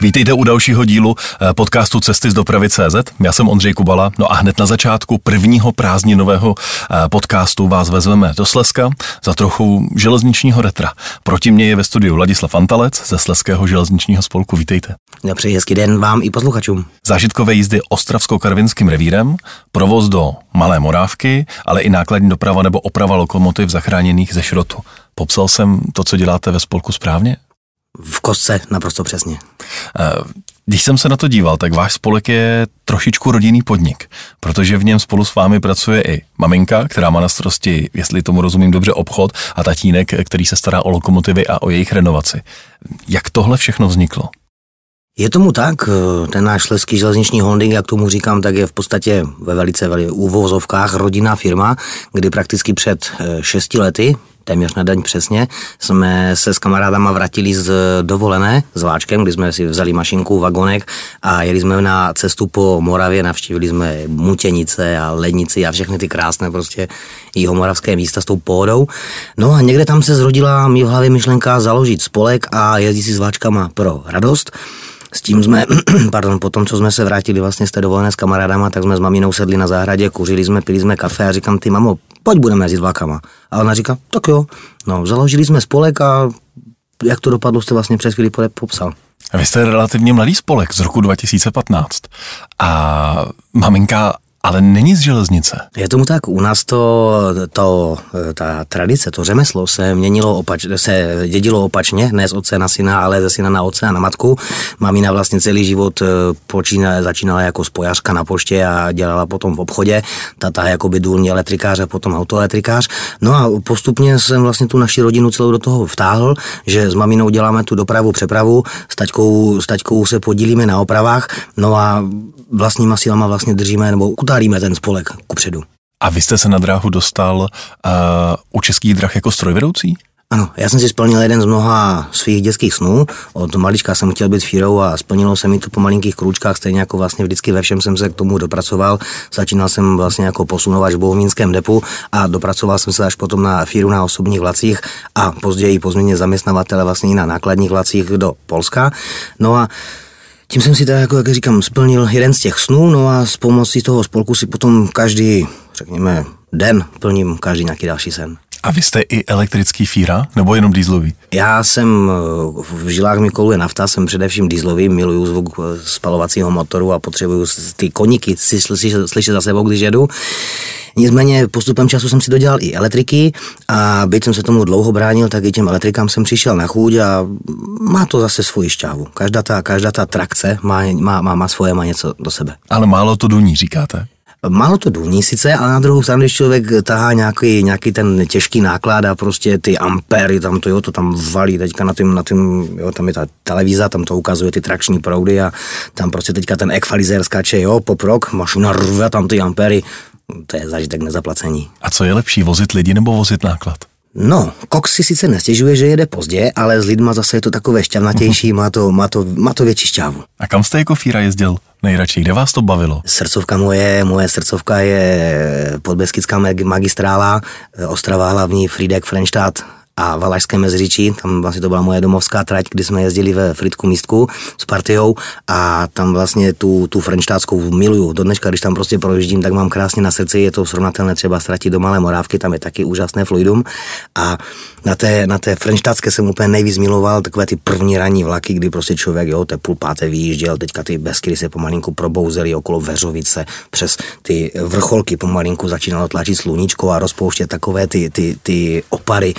Vítejte u dalšího dílu eh, podcastu Cesty z dopravy CZ. Já jsem Ondřej Kubala. No a hned na začátku prvního prázdninového eh, podcastu vás vezmeme do Sleska za trochu železničního retra. Proti mně je ve studiu Ladislav Antalec ze Sleského železničního spolku. Vítejte. Já přeji hezký den vám i posluchačům. Zážitkové jízdy Ostravsko-Karvinským revírem, provoz do Malé Morávky, ale i nákladní doprava nebo oprava lokomotiv zachráněných ze šrotu. Popsal jsem to, co děláte ve spolku správně? V kostce naprosto přesně. Eh, Když jsem se na to díval, tak váš spolek je trošičku rodinný podnik, protože v něm spolu s vámi pracuje i maminka, která má na starosti, jestli tomu rozumím dobře, obchod a tatínek, který se stará o lokomotivy a o jejich renovaci. Jak tohle všechno vzniklo? Je tomu tak, eh, ten náš Slezský železniční holding, jak tomu říkám, tak je v podstatě ve velice veli úvozovkách rodinná firma, kdy prakticky před eh, šesti lety, téměř na daň přesně, jsme se s kamarádama vrátili z dovolené s Váčkem, kdy jsme si vzali mašinku, vagonek a jeli jsme na cestu po Moravě, navštívili jsme Mutěnice a Lednici a všechny ty krásné prostě jihomoravské místa s tou pódou. No a někde tam se zrodila mi v hlavě myšlenka založit spolek a jezdit si s Váčkama pro radost. S tím jsme, pardon, po tom, co jsme se vrátili vlastně z té dovolené s kamarádama, tak jsme s maminou sedli na zahradě, kuřili jsme, pili jsme kafe a říkám, ty mamo, pojď budeme jezdit vlakama. A ona říká, tak jo. No, založili jsme spolek a jak to dopadlo, jste vlastně před chvíli popsal. Vy jste relativně mladý spolek z roku 2015 a maminka ale není z železnice. Je tomu tak, u nás to, to, ta tradice, to řemeslo se měnilo opač, se dědilo opačně, ne z otce na syna, ale ze syna na otce a na matku. Mamina vlastně celý život eh, počína, začínala jako spojařka na poště a dělala potom v obchodě. Tata jako by důlní elektrikář a potom autoelektrikář. No a postupně jsem vlastně tu naši rodinu celou do toho vtáhl, že s maminou děláme tu dopravu, přepravu, s taťkou, s taťkou se podílíme na opravách, no a vlastníma silama vlastně držíme nebo utálíme ten spolek kupředu. A vy jste se na dráhu dostal uh, u českých drah jako strojvedoucí? Ano, já jsem si splnil jeden z mnoha svých dětských snů. Od malička jsem chtěl být fírou a splnilo se mi to po malinkých kručkách, stejně jako vlastně vždycky ve všem jsem se k tomu dopracoval. Začínal jsem vlastně jako posunovač v Bohumínském depu a dopracoval jsem se až potom na fíru na osobních vlacích a později po změně zaměstnavatele vlastně i na nákladních vlacích do Polska. No a tím jsem si teda, jako jak říkám, splnil jeden z těch snů, no a s pomocí toho spolku si potom každý, řekněme, den plním každý nějaký další sen. A vy jste i elektrický fíra, nebo jenom dýzlový? Já jsem, v žilách mi koluje nafta, jsem především dýzlový, miluju zvuk spalovacího motoru a potřebuju ty koníky si slyšet, slyšet za sebou, když jedu. Nicméně postupem času jsem si dodělal i elektriky a byť jsem se tomu dlouho bránil, tak i těm elektrikám jsem přišel na chuť a má to zase svoji šťávu. Každá ta, každá ta trakce má, má, má, má svoje, má něco do sebe. Ale málo to duní, říkáte? Málo to důní sice, ale na druhou stranu, když člověk tahá nějaký, nějaký ten těžký náklad a prostě ty ampery, tam to, jo, to tam valí teďka na tím, na tím, jo, tam je ta televize, tam to ukazuje ty trakční proudy a tam prostě teďka ten ekvalizer skače, jo, pop rock, mašina rve tam ty ampery, to je zažitek nezaplacení. A co je lepší, vozit lidi nebo vozit náklad? No, Cox si sice nestěžuje, že jede pozdě, ale s lidma zase je to takové šťavnatější, má to, má to, má to větší šťávu. A kam jste jako Fíra jezdil nejradši? Kde vás to bavilo? Srdcovka moje, moje srdcovka je podbeskická magistrála, Ostrava hlavní, Friedek, Frenštát, a Valašské Mezříčí, tam vlastně to byla moje domovská trať, kdy jsme jezdili ve Fritku místku s partiou a tam vlastně tu, tu frenštátskou miluju. Do dneška, když tam prostě projíždím, tak mám krásně na srdci, je to srovnatelné třeba ztratit do Malé Morávky, tam je taky úžasné fluidum a na té, na té frenštátské jsem úplně nejvíc miloval takové ty první ranní vlaky, kdy prostě člověk, jo, té půl páté vyjížděl, teďka ty beskyry se pomalinku probouzely okolo Veřovice, přes ty vrcholky pomalinku začínalo tlačit sluníčko a rozpouštět takové ty, ty, ty opary.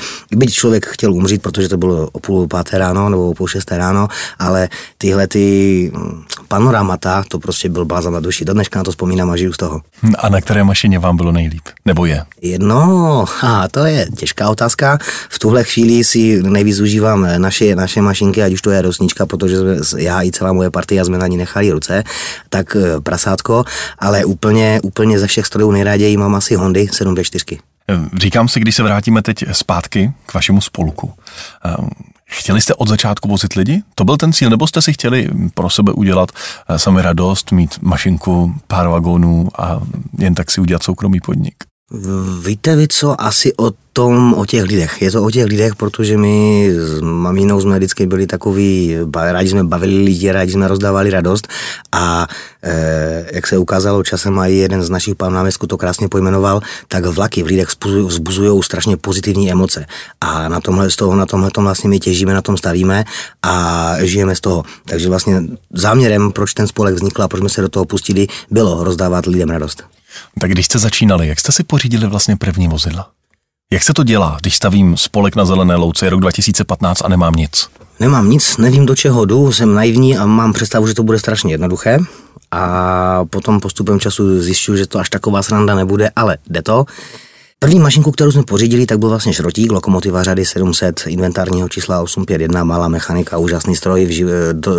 Byť člověk chtěl umřít, protože to bylo o půl páté ráno nebo o půl šesté ráno, ale tyhle ty hm, panoramata, to prostě byl blázan na duši. Do dneška na to vzpomínám a žiju z toho. A na které mašině vám bylo nejlíp? Nebo je? Jedno, a to je těžká otázka. V tuhle chvíli si nejvíc užívám naše, naše mašinky, ať už to je rosnička, protože jsme, já i celá moje partia jsme na ní nechali ruce, tak eh, prasátko, ale úplně, úplně ze všech strojů nejraději mám asi Hondy 724. Říkám si, když se vrátíme teď zpátky k vašemu spolku. Ehm, chtěli jste od začátku vozit lidi? To byl ten cíl, nebo jste si chtěli pro sebe udělat eh, sami radost, mít mašinku, pár vagónů a jen tak si udělat soukromý podnik? Víte vy co, asi o tom, o těch lidech. Je to o těch lidech, protože my s maminou jsme vždycky byli takový, rádi jsme bavili lidi, rádi jsme rozdávali radost a e, jak se ukázalo časem a jeden z našich pán náměstků to krásně pojmenoval, tak vlaky v lidech vzbuzují strašně pozitivní emoce a na tomhle z toho, na tomhle tom vlastně my těžíme, na tom stavíme a žijeme z toho. Takže vlastně záměrem, proč ten spolek vznikl a proč jsme se do toho pustili, bylo rozdávat lidem radost. Tak když jste začínali, jak jste si pořídili vlastně první vozidla? Jak se to dělá, když stavím spolek na zelené louce rok 2015 a nemám nic? Nemám nic, nevím do čeho jdu, jsem naivní a mám představu, že to bude strašně jednoduché. A potom postupem času zjišťuju, že to až taková sranda nebude, ale jde to. První mašinku, kterou jsme pořídili, tak byl vlastně šrotík, lokomotiva řady 700, inventárního čísla 851, malá mechanika, úžasný stroj.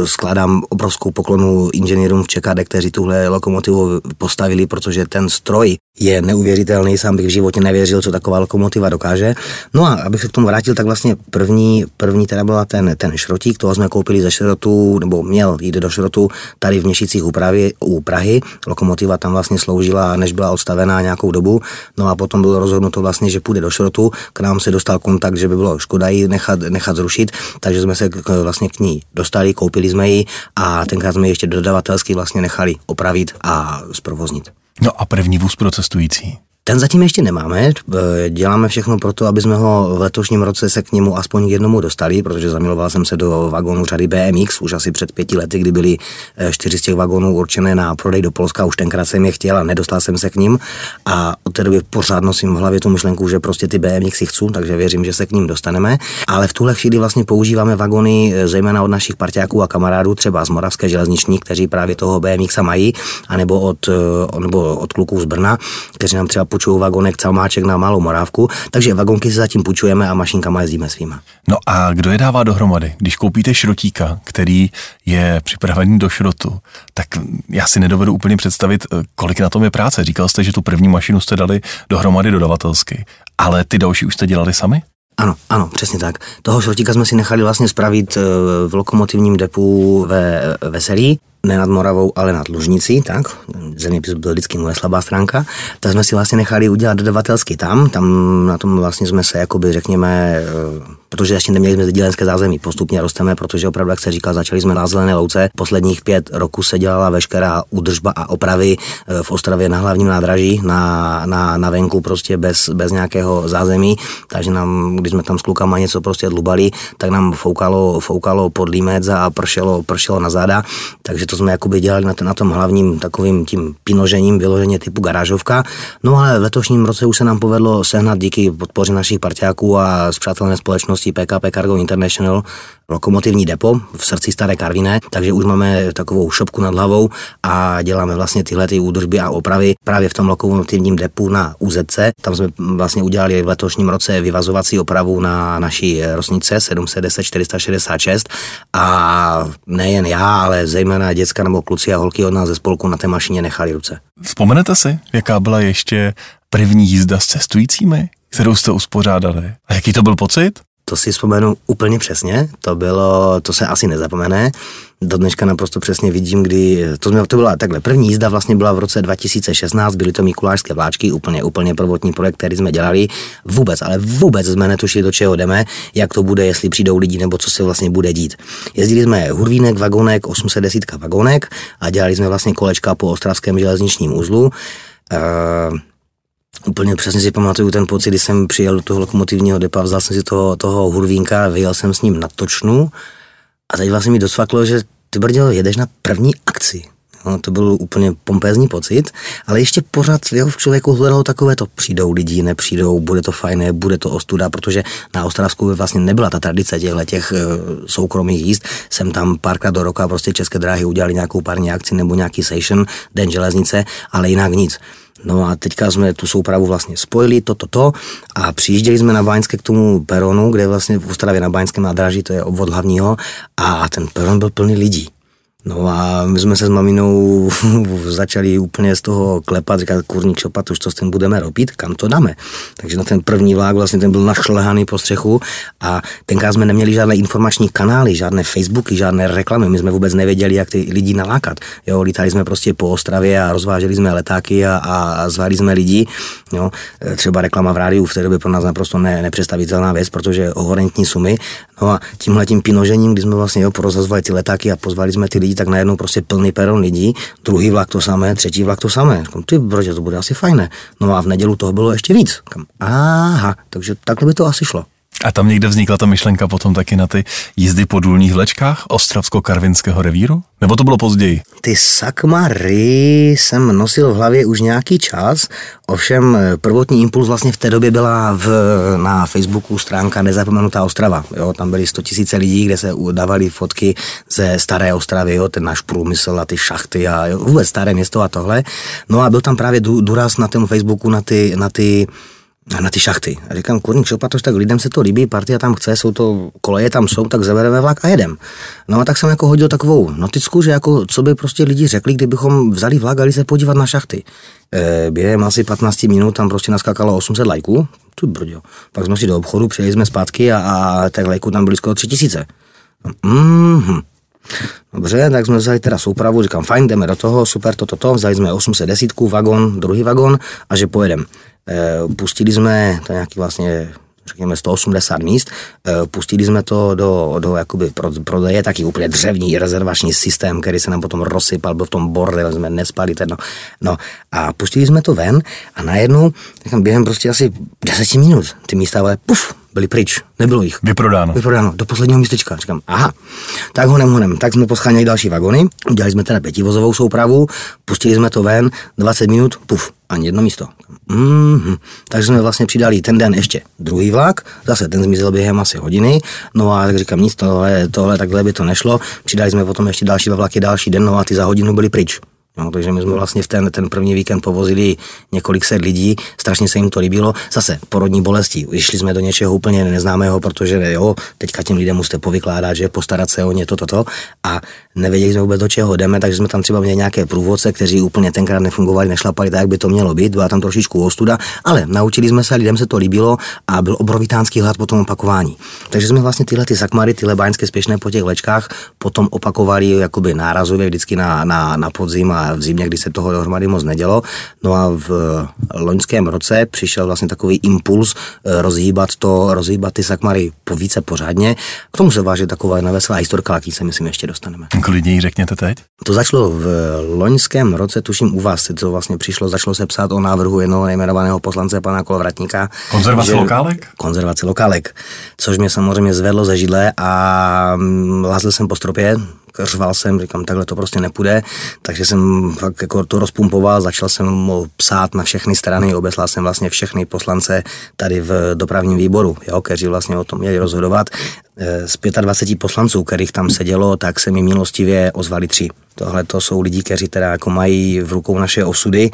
Skládám obrovskou poklonu inženýrům v ČKD, kteří tuhle lokomotivu postavili, protože ten stroj je neuvěřitelný, sám bych v životě nevěřil, co taková lokomotiva dokáže. No a abych se k tomu vrátil, tak vlastně první, první teda byla ten, ten šrotík, toho jsme koupili ze šrotu, nebo měl jít do šrotu tady v Měšicích u, Prahy, u Prahy. Lokomotiva tam vlastně sloužila, než byla odstavená nějakou dobu. No a potom bylo rozhodnuto vlastně, že půjde do šrotu. K nám se dostal kontakt, že by bylo škoda ji nechat, nechat zrušit, takže jsme se k, vlastně k ní dostali, koupili jsme ji a tenkrát jsme ji ještě dodavatelsky vlastně nechali opravit a zprovoznit. No a první vůz pro cestující? Ten zatím ještě nemáme, e, děláme všechno pro to, aby jsme ho v letošním roce se k němu aspoň jednomu dostali, protože zamiloval jsem se do vagónu řady BMX už asi před pěti lety, kdy byly e, čtyři z těch vagónů určené na prodej do Polska, už tenkrát jsem je chtěl a nedostal jsem se k ním a od té doby pořád nosím v hlavě tu myšlenku, že prostě ty BMXy chci, takže věřím, že se k ním dostaneme. Ale v tuhle chvíli vlastně používáme vagony e, zejména od našich parťáků a kamarádů, třeba z Moravské železniční, kteří právě toho BMX mají, anebo od, nebo od kluků z Brna, kteří nám třeba půjčují vagonek Calmáček na Malou Morávku, takže vagonky si zatím půjčujeme a mašinkama jezdíme svýma. No a kdo je dává dohromady? Když koupíte šrotíka, který je připravený do šrotu, tak já si nedovedu úplně představit, eh, kolik na tom je práce. Říkal jste, že tu první mašinu jste dali dohromady dodavatelsky, ale ty další už jste dělali sami? Ano, ano, přesně tak. Toho šrotíka jsme si nechali vlastně spravit eh, v lokomotivním depu ve Veselí ne nad Moravou, ale nad Lužnicí, tak, zeměpis byl vždycky moje slabá stránka, tak jsme si vlastně nechali udělat dodavatelsky tam, tam na tom vlastně jsme se, jakoby řekněme, eh, protože ještě neměli jsme dílenské zázemí, postupně rosteme, protože opravdu, jak se říkal, začali jsme na zelené louce, posledních pět roků se dělala veškerá údržba a opravy eh, v Ostravě na hlavním nádraží, na, na, na venku prostě bez, bez nějakého zázemí, takže nám, když jsme tam s klukama něco prostě dlubali, tak nám foukalo, foukalo pod límec a pršelo, pršelo na záda, takže to jsme jakoby dělali na, na tom hlavním takovým tím pinožením, vyloženě typu garážovka. No ale v letošním roce už se nám povedlo sehnat díky podpoře našich parťáků a z přátelné společnosti PKP Cargo International lokomotivní depo v srdci Staré Karviné, takže už máme takovou šopku nad hlavou a děláme vlastně tyhle ty údržby a opravy právě v tom lokomotivním depu na UZC. Tam jsme vlastně udělali v letošním roce vyvazovací opravu na naší rosnice 710 466 a nejen já, ale zejména děcka nebo kluci a holky od nás ze spolku na té mašině nechali ruce. Vzpomenete si, jaká byla ještě první jízda s cestujícími, kterou jste uspořádali? A jaký to byl pocit? To si vzpomenu úplně přesně, to bylo, to se asi nezapomene. Do dneška naprosto přesně vidím, kdy, to, to byla takhle, první jízda vlastně byla v roce 2016, byly to Mikulášské vláčky, úplně, úplně prvotní projekt, který jsme dělali. Vůbec, ale vůbec jsme netušili, do čeho jdeme, jak to bude, jestli přijdou lidi, nebo co se vlastně bude dít. Jezdili jsme hurvínek, vagonek, 810 vagonek a dělali jsme vlastně kolečka po ostravském železničním uzlu. Uh, Úplně přesně si pamatuju ten pocit, kdy jsem přijel do toho lokomotivního depa, vzal jsem si toho, toho hurvínka, vyjel jsem s ním na točnu a teď vlastně mi dosvaklo, že ty brděl, jedeš na první akci. No, to byl úplně pompézní pocit, ale ještě pořád jeho v člověku hledalo takové to, přijdou lidi, nepřijdou, bude to fajné, bude to ostuda, protože na Ostravsku vlastně nebyla ta tradice těchto těch uh, soukromých jízd. Jsem tam párkrát do roka prostě České dráhy udělali nějakou pární akci nebo nějaký session, den železnice, ale jinak nic. No a teďka jsme tu soupravu vlastně spojili, toto, to, to a přijížděli jsme na Báňské k tomu peronu, kde vlastně v Ostravě na Báňském nádraží, to je obvod hlavního a ten peron byl plný lidí. No a my jsme se s maminou začali úplně z toho klepat, říkat, kurník čopat, už co s tím budeme robit, kam to dáme. Takže na ten první vlák vlastně ten byl našlehaný po střechu a tenkrát jsme neměli žádné informační kanály, žádné Facebooky, žádné reklamy, my jsme vůbec nevěděli, jak ty lidi nalákat. Jo, lítali jsme prostě po Ostravě a rozváželi jsme letáky a, a zvali jsme lidi. Jo. Třeba reklama v rádiu v té době pro nás naprosto ne, nepředstavitelná věc, protože horentní sumy. No a tímhle tím pinožením, kdy jsme vlastně jo, porozvazovali ty letáky a pozvali jsme ty lidi, tak najednou prostě plný peron lidí, druhý vlak to samé, třetí vlak to samé. Říkám, ty brože, to bude asi fajné. No a v nedělu toho bylo ještě víc. Říkám, aha, takže takhle by to asi šlo. A tam někde vznikla ta myšlenka potom taky na ty jízdy po důlních vlečkách Ostravsko-Karvinského revíru? Nebo to bylo později? Ty sakmary jsem nosil v hlavě už nějaký čas, ovšem eh, prvotní impuls vlastně v té době byla v, na Facebooku stránka Nezapomenutá Ostrava. Jo, tam byly 100 tisíce lidí, kde se dávali fotky ze staré Ostravy, jo, ten náš průmysl a ty šachty a jo, vůbec staré město a tohle. No a byl tam právě důraz na tom Facebooku na ty, na ty na ty šachty. A říkám, kurník šopatoš, tak lidem se to líbí, partia tam chce, jsou to koleje tam jsou, tak zabereme vlak a jedem. No a tak jsem jako hodil takovou noticku, že jako co by prostě lidi řekli, kdybychom vzali vlak a se podívat na šachty. E, během asi 15 minut tam prostě naskakalo 800 lajků, tu brďo. Pak jsme si do obchodu, přijeli jsme zpátky a, a tak lajků tam byly skoro 3000. Mm-hmm. Dobře, tak jsme vzali teda soupravu, říkám, fajn, jdeme do toho, super, toto, to, to, vzali jsme 810, vagon, druhý vagon a že pojedem. Eh, pustili jsme, to nějaký vlastně řekněme 180 míst, eh, pustili jsme to do, do jakoby prodeje, taky úplně dřevní rezervační systém, který se nám potom rozsypal, byl v tom bordel, jsme nespali ten, no. no. a pustili jsme to ven a najednou, během prostě asi 10 minut, ty místa, ale puf, byli pryč, nebylo jich. Vyprodáno. Vyprodáno, do posledního místečka. Říkám, aha, tak honem, honem. Tak jsme poscháněli další vagony, udělali jsme teda pětivozovou soupravu, pustili jsme to ven, 20 minut, puf, ani jedno místo. Mm-hmm. Takže jsme vlastně přidali ten den ještě druhý vlak, zase ten zmizel během asi hodiny, no a tak říkám, nic, tohle, tohle takhle by to nešlo, přidali jsme potom ještě další vlaky další den, no a ty za hodinu byly pryč. No, takže my jsme vlastně v ten, ten první víkend povozili několik set lidí, strašně se jim to líbilo. Zase porodní bolesti, vyšli jsme do něčeho úplně neznámého, protože jo, teďka těm lidem musíte povykládat, že postarat se o ně, toto, to, to. A nevěděli jsme vůbec do čeho jdeme, takže jsme tam třeba měli nějaké průvodce, kteří úplně tenkrát nefungovali, nešlapali tak, jak by to mělo být, byla tam trošičku ostuda, ale naučili jsme se, lidem se to líbilo a byl obrovitánský hlad po tom opakování. Takže jsme vlastně tyhle ty sakmary, tyhle báňské spěšné po těch vlečkách potom opakovali jakoby nárazově vždycky na, na, na podzim a v zimě, kdy se toho dohromady moc nedělo. No a v loňském roce přišel vlastně takový impuls eh, rozhýbat to, rozhýbat ty sakmary po více pořádně. K tomu se váže taková jedna veselá historka, jaký se myslím ještě dostaneme. Klidně ji řekněte teď. To začalo v loňském roce, tuším u vás, to vlastně přišlo, začalo se psát o návrhu jednoho nejmenovaného poslance pana Kolovratníka. Konzervace lokálek? Konzervace lokálek, což mě samozřejmě zvedlo ze židle a mm, lázl jsem po stropě, řval jsem, říkám, takhle to prostě nepůjde, takže jsem fakt jako to rozpumpoval, začal jsem mu psát na všechny strany, obeslal jsem vlastně všechny poslance tady v dopravním výboru, jo, kteří vlastně o tom měli rozhodovat. Eh, z 25 poslanců, kterých tam sedělo, tak se mi milostivě ozvali tři. Tohle to jsou lidi, kteří teda jako mají v rukou naše osudy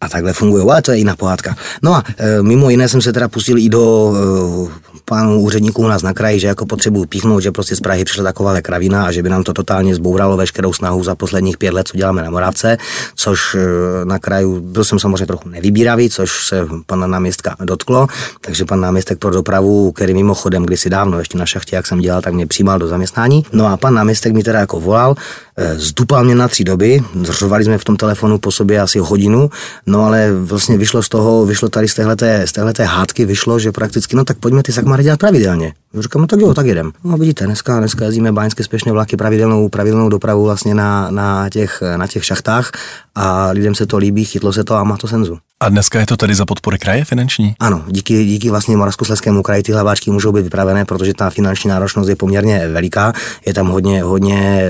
a takhle funguje, ale to je jiná pohádka. No a e, mimo jiné jsem se teda pustil i do e, pánů úředníků u nás na kraji, že jako potřebuji píchnout, že prostě z Prahy přišla taková kravina a že by nám to totálně zbouralo veškerou snahu za posledních pět let, co děláme na Moravce, což e, na kraju byl jsem samozřejmě trochu nevybíravý, což se pana náměstka dotklo, takže pan náměstek pro dopravu, který mimochodem kdysi dávno ještě na šachtě, jak jsem dělal, tak mě přijímal do zaměstnání. No a pan náměstek mi teda jako volal, e, zdupal mě na tři doby, zřovali jsme v tom telefonu po sobě asi hodinu, no ale vlastně vyšlo z toho, vyšlo tady z téhleté, z téhleté hádky, vyšlo, že prakticky, no tak pojďme ty sakmary dělat pravidelně. Říkám, no tak jo, tak jedem. No vidíte, dneska, dneska jezdíme báňské spěšné vlaky pravidelnou, pravidelnou dopravu vlastně na, na, těch, na těch šachtách a lidem se to líbí, chytlo se to a má to senzu. A dneska je to tady za podpory kraje finanční? Ano, díky, díky vlastně Moravskoslezskému kraji ty hlaváčky můžou být vypravené, protože ta finanční náročnost je poměrně veliká. Je tam hodně, hodně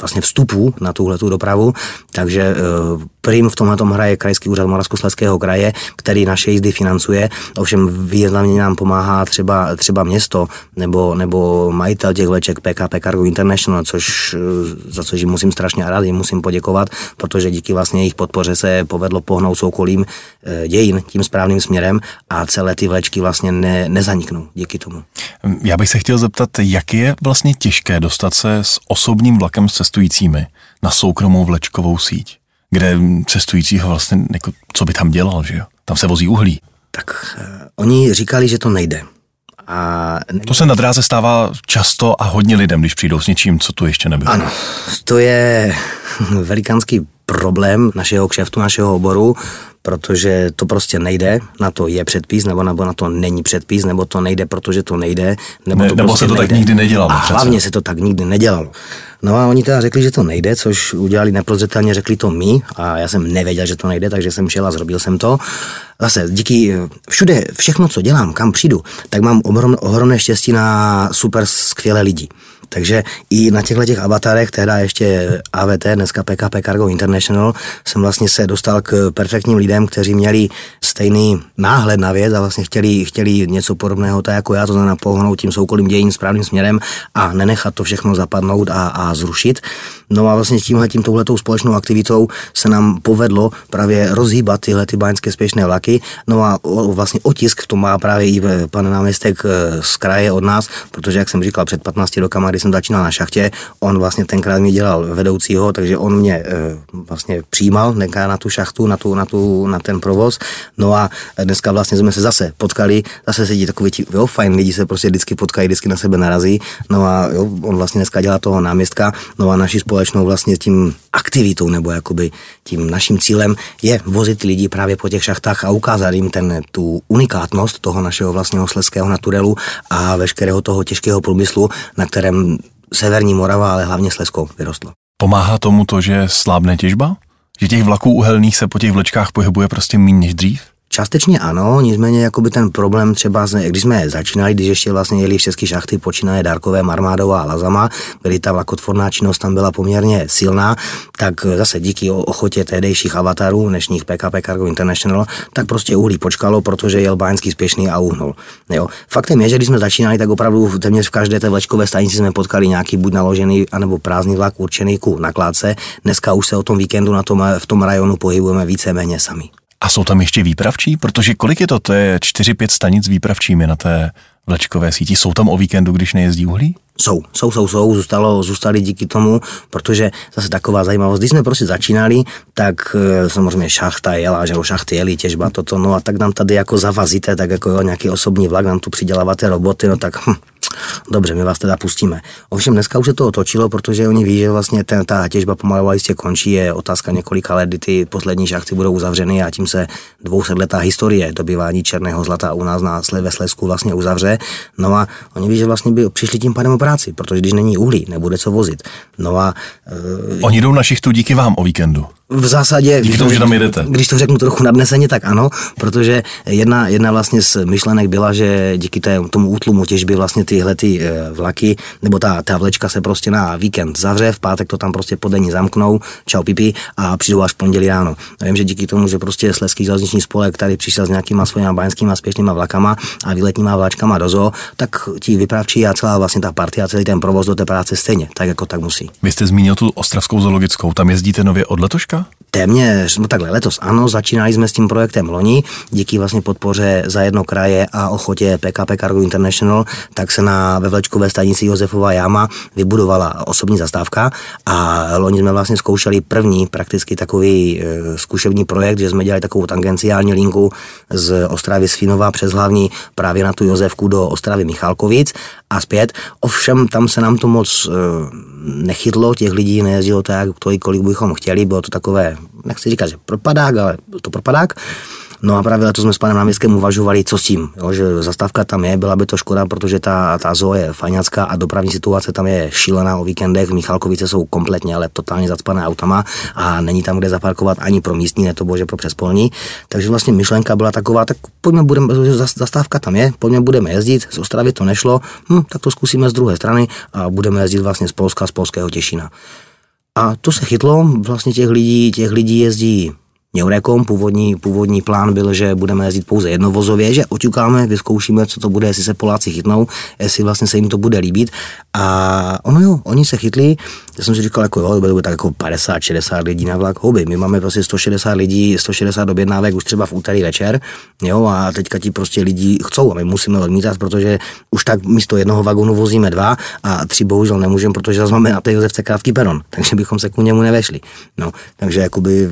vlastně vstupů na tuhle tu dopravu, takže Prim v tomhle hraje Krajský úřad Moravskoslezského kraje, který naše jízdy financuje. Ovšem významně nám pomáhá třeba, třeba město nebo, nebo majitel těch vleček PKP Cargo International, což, eh, za což jim musím strašně rád, jim musím poděkovat, protože díky vlastně jejich podpoře se povedlo pohnout soukolím eh, dějin tím správným směrem a celé ty vlečky vlastně ne, nezaniknou díky tomu. Já bych se chtěl zeptat, jak je vlastně těžké dostat se s osobním vlakem s cestujícími na soukromou vlečkovou síť, kde cestujícího vlastně, jako, co by tam dělal, že jo? Tam se vozí uhlí. Tak uh, oni říkali, že to nejde. A to se na dráze stává často a hodně lidem, když přijdou s něčím, co tu ještě nebylo. Ano, to je velikánský problém našeho kšeftu, našeho oboru, protože to prostě nejde, na to je předpis, nebo, nebo na to není předpis, nebo to nejde, protože to nejde, nebo, ne, to nebo prostě se to nejde. tak nikdy nedělalo. A přece. hlavně se to tak nikdy nedělalo. No a oni teda řekli, že to nejde, což udělali neprozřetelně, řekli to my a já jsem nevěděl, že to nejde, takže jsem šel a zrobil jsem to. Zase díky všude, všechno, co dělám, kam přijdu, tak mám obrom, ohromné štěstí na super skvělé lidi. Takže i na těchto těch avatarech, teda ještě AVT, dneska PKP Cargo International, jsem vlastně se dostal k perfektním lidem, kteří měli stejný náhled na věc a vlastně chtěli, chtěli něco podobného tak jako já, to znamená pohnout tím soukolím dějin správným směrem a nenechat to všechno zapadnout a, a zrušit. No a vlastně s tímhle tím touhletou společnou aktivitou se nám povedlo právě rozhýbat tyhle ty báňské spěšné vlaky. No a vlastně otisk v tom má právě i pan náměstek z kraje od nás, protože jak jsem říkal před 15 rokama, když jsem začínal na šachtě, on vlastně tenkrát mě dělal vedoucího, takže on mě e, vlastně přijímal na tu šachtu, na, tu, na, tu, na ten provoz. No a dneska vlastně jsme se zase potkali, zase sedí takový ti, jo, fajn lidi se prostě vždycky potkají, vždycky na sebe narazí. No a jo, on vlastně dneska dělá toho náměstka, no a naši společnou vlastně tím aktivitou nebo jakoby tím naším cílem je vozit lidi právě po těch šachtách a ukázat jim ten, tu unikátnost toho našeho vlastního sleského naturelu a veškerého toho těžkého průmyslu, na kterém severní Morava, ale hlavně Slezsko vyrostlo. Pomáhá tomu to, že slábne těžba? Že těch vlaků uhelných se po těch vlečkách pohybuje prostě méně než dřív? Částečně ano, nicméně jakoby ten problém třeba, když jsme začínali, když ještě vlastně jeli všechny šachty, počínaje Darkové, Marmádou a Lazama, kdy ta vlakotvorná činnost tam byla poměrně silná, tak zase díky ochotě tehdejších avatarů, dnešních PKP Cargo International, tak prostě uhlí počkalo, protože jel báňský spěšný a uhnul. Jo. Faktem je, že když jsme začínali, tak opravdu téměř v každé té vlečkové stanici jsme potkali nějaký buď naložený, anebo prázdný vlak určený ku nakládce. Dneska už se o tom víkendu na tom, v tom rajonu pohybujeme víceméně sami. A jsou tam ještě výpravčí? Protože kolik je to? To je 4-5 stanic výpravčími na té vlečkové síti. Jsou tam o víkendu, když nejezdí uhlí? Jsou, jsou, jsou, jsou, zůstalo, zůstali díky tomu, protože zase taková zajímavost, když jsme prostě začínali, tak samozřejmě šachta jela, že šachty jeli, těžba, toto, no a tak nám tady jako zavazíte, tak jako jo, nějaký osobní vlak, nám tu přiděláváte roboty, no tak hm, dobře, my vás teda pustíme. Ovšem dneska už se to otočilo, protože oni ví, že vlastně ten, ta těžba pomalu jistě končí, je otázka několika let, kdy ty poslední šachty budou uzavřeny a tím se dvousetletá historie dobývání černého zlata u nás na ve Slesku vlastně uzavře. No a oni ví, že vlastně by přišli tím pádem o práci, protože když není uhlí, nebude co vozit. No a e, oni jdou na šichtu díky vám o víkendu. V zásadě, díky tomu, že tam jedete. Když to řeknu trochu nadneseně, tak ano, protože jedna, jedna vlastně z myšlenek byla, že díky té, tomu útlumu těžby vlastně tyhle ty vlaky, nebo ta, ta vlečka se prostě na víkend zavře, v pátek to tam prostě po denní zamknou, čau pipi a přijdou až v pondělí ráno. Já vím, že díky tomu, že prostě Sleský železniční spolek tady přišel s nějakýma svojima báňskýma spěšnýma vlakama a výletníma vlačkama do zoo, tak ti vypravčí a celá vlastně ta partia a celý ten provoz do té práce stejně, tak jako tak musí. Vy jste zmínil tu ostravskou zoologickou, tam jezdíte nově od letoška? Téměř, no takhle letos ano, začínali jsme s tím projektem loni, díky vlastně podpoře za jedno kraje a ochotě PKP Cargo International, tak se na ve vlečkové stanici Josefova Jama vybudovala osobní zastávka. A loni jsme vlastně zkoušeli první prakticky takový e, zkušební projekt, že jsme dělali takovou tangenciální linku z Ostravy Svinova přes hlavní právě na tu Josefku do Ostravy Michalkovic a zpět. Ovšem tam se nám to moc e, nechytlo, těch lidí nejezdilo tak, kolik bychom chtěli, bylo to takové, nechci říkat, že propadák, ale byl to propadák. No a právě to jsme s panem náměstkem uvažovali, co s tím, jo, že zastávka tam je, byla by to škoda, protože ta, ta zoo je fajňacká a dopravní situace tam je šílená o víkendech, v Michalkovice jsou kompletně, ale totálně zacpané autama a není tam kde zaparkovat ani pro místní, ne to bože pro přespolní. Takže vlastně myšlenka byla taková, tak pojďme, budeme, zastávka tam je, pojďme budeme jezdit, z Ostravy to nešlo, hm, tak to zkusíme z druhé strany a budeme jezdit vlastně z Polska, z polského Těšina. A to se chytlo, vlastně těch lidí, těch lidí jezdí Neurekom. Původní, původní plán byl, že budeme jezdit pouze jednovozově, že oťukáme, vyzkoušíme, co to bude, jestli se Poláci chytnou, jestli vlastně se jim to bude líbit. A ono jo, oni se chytli, já jsem si říkal, jako jo, bude tak jako 50, 60 lidí na vlak, hobby. My máme prostě 160 lidí, 160 objednávek už třeba v úterý večer, jo, a teďka ti prostě lidi chcou a my musíme odmítat, protože už tak místo jednoho vagonu vozíme dva a tři bohužel nemůžeme, protože zase máme na té Josefce krátký peron, takže bychom se k němu nevešli. No, takže jakoby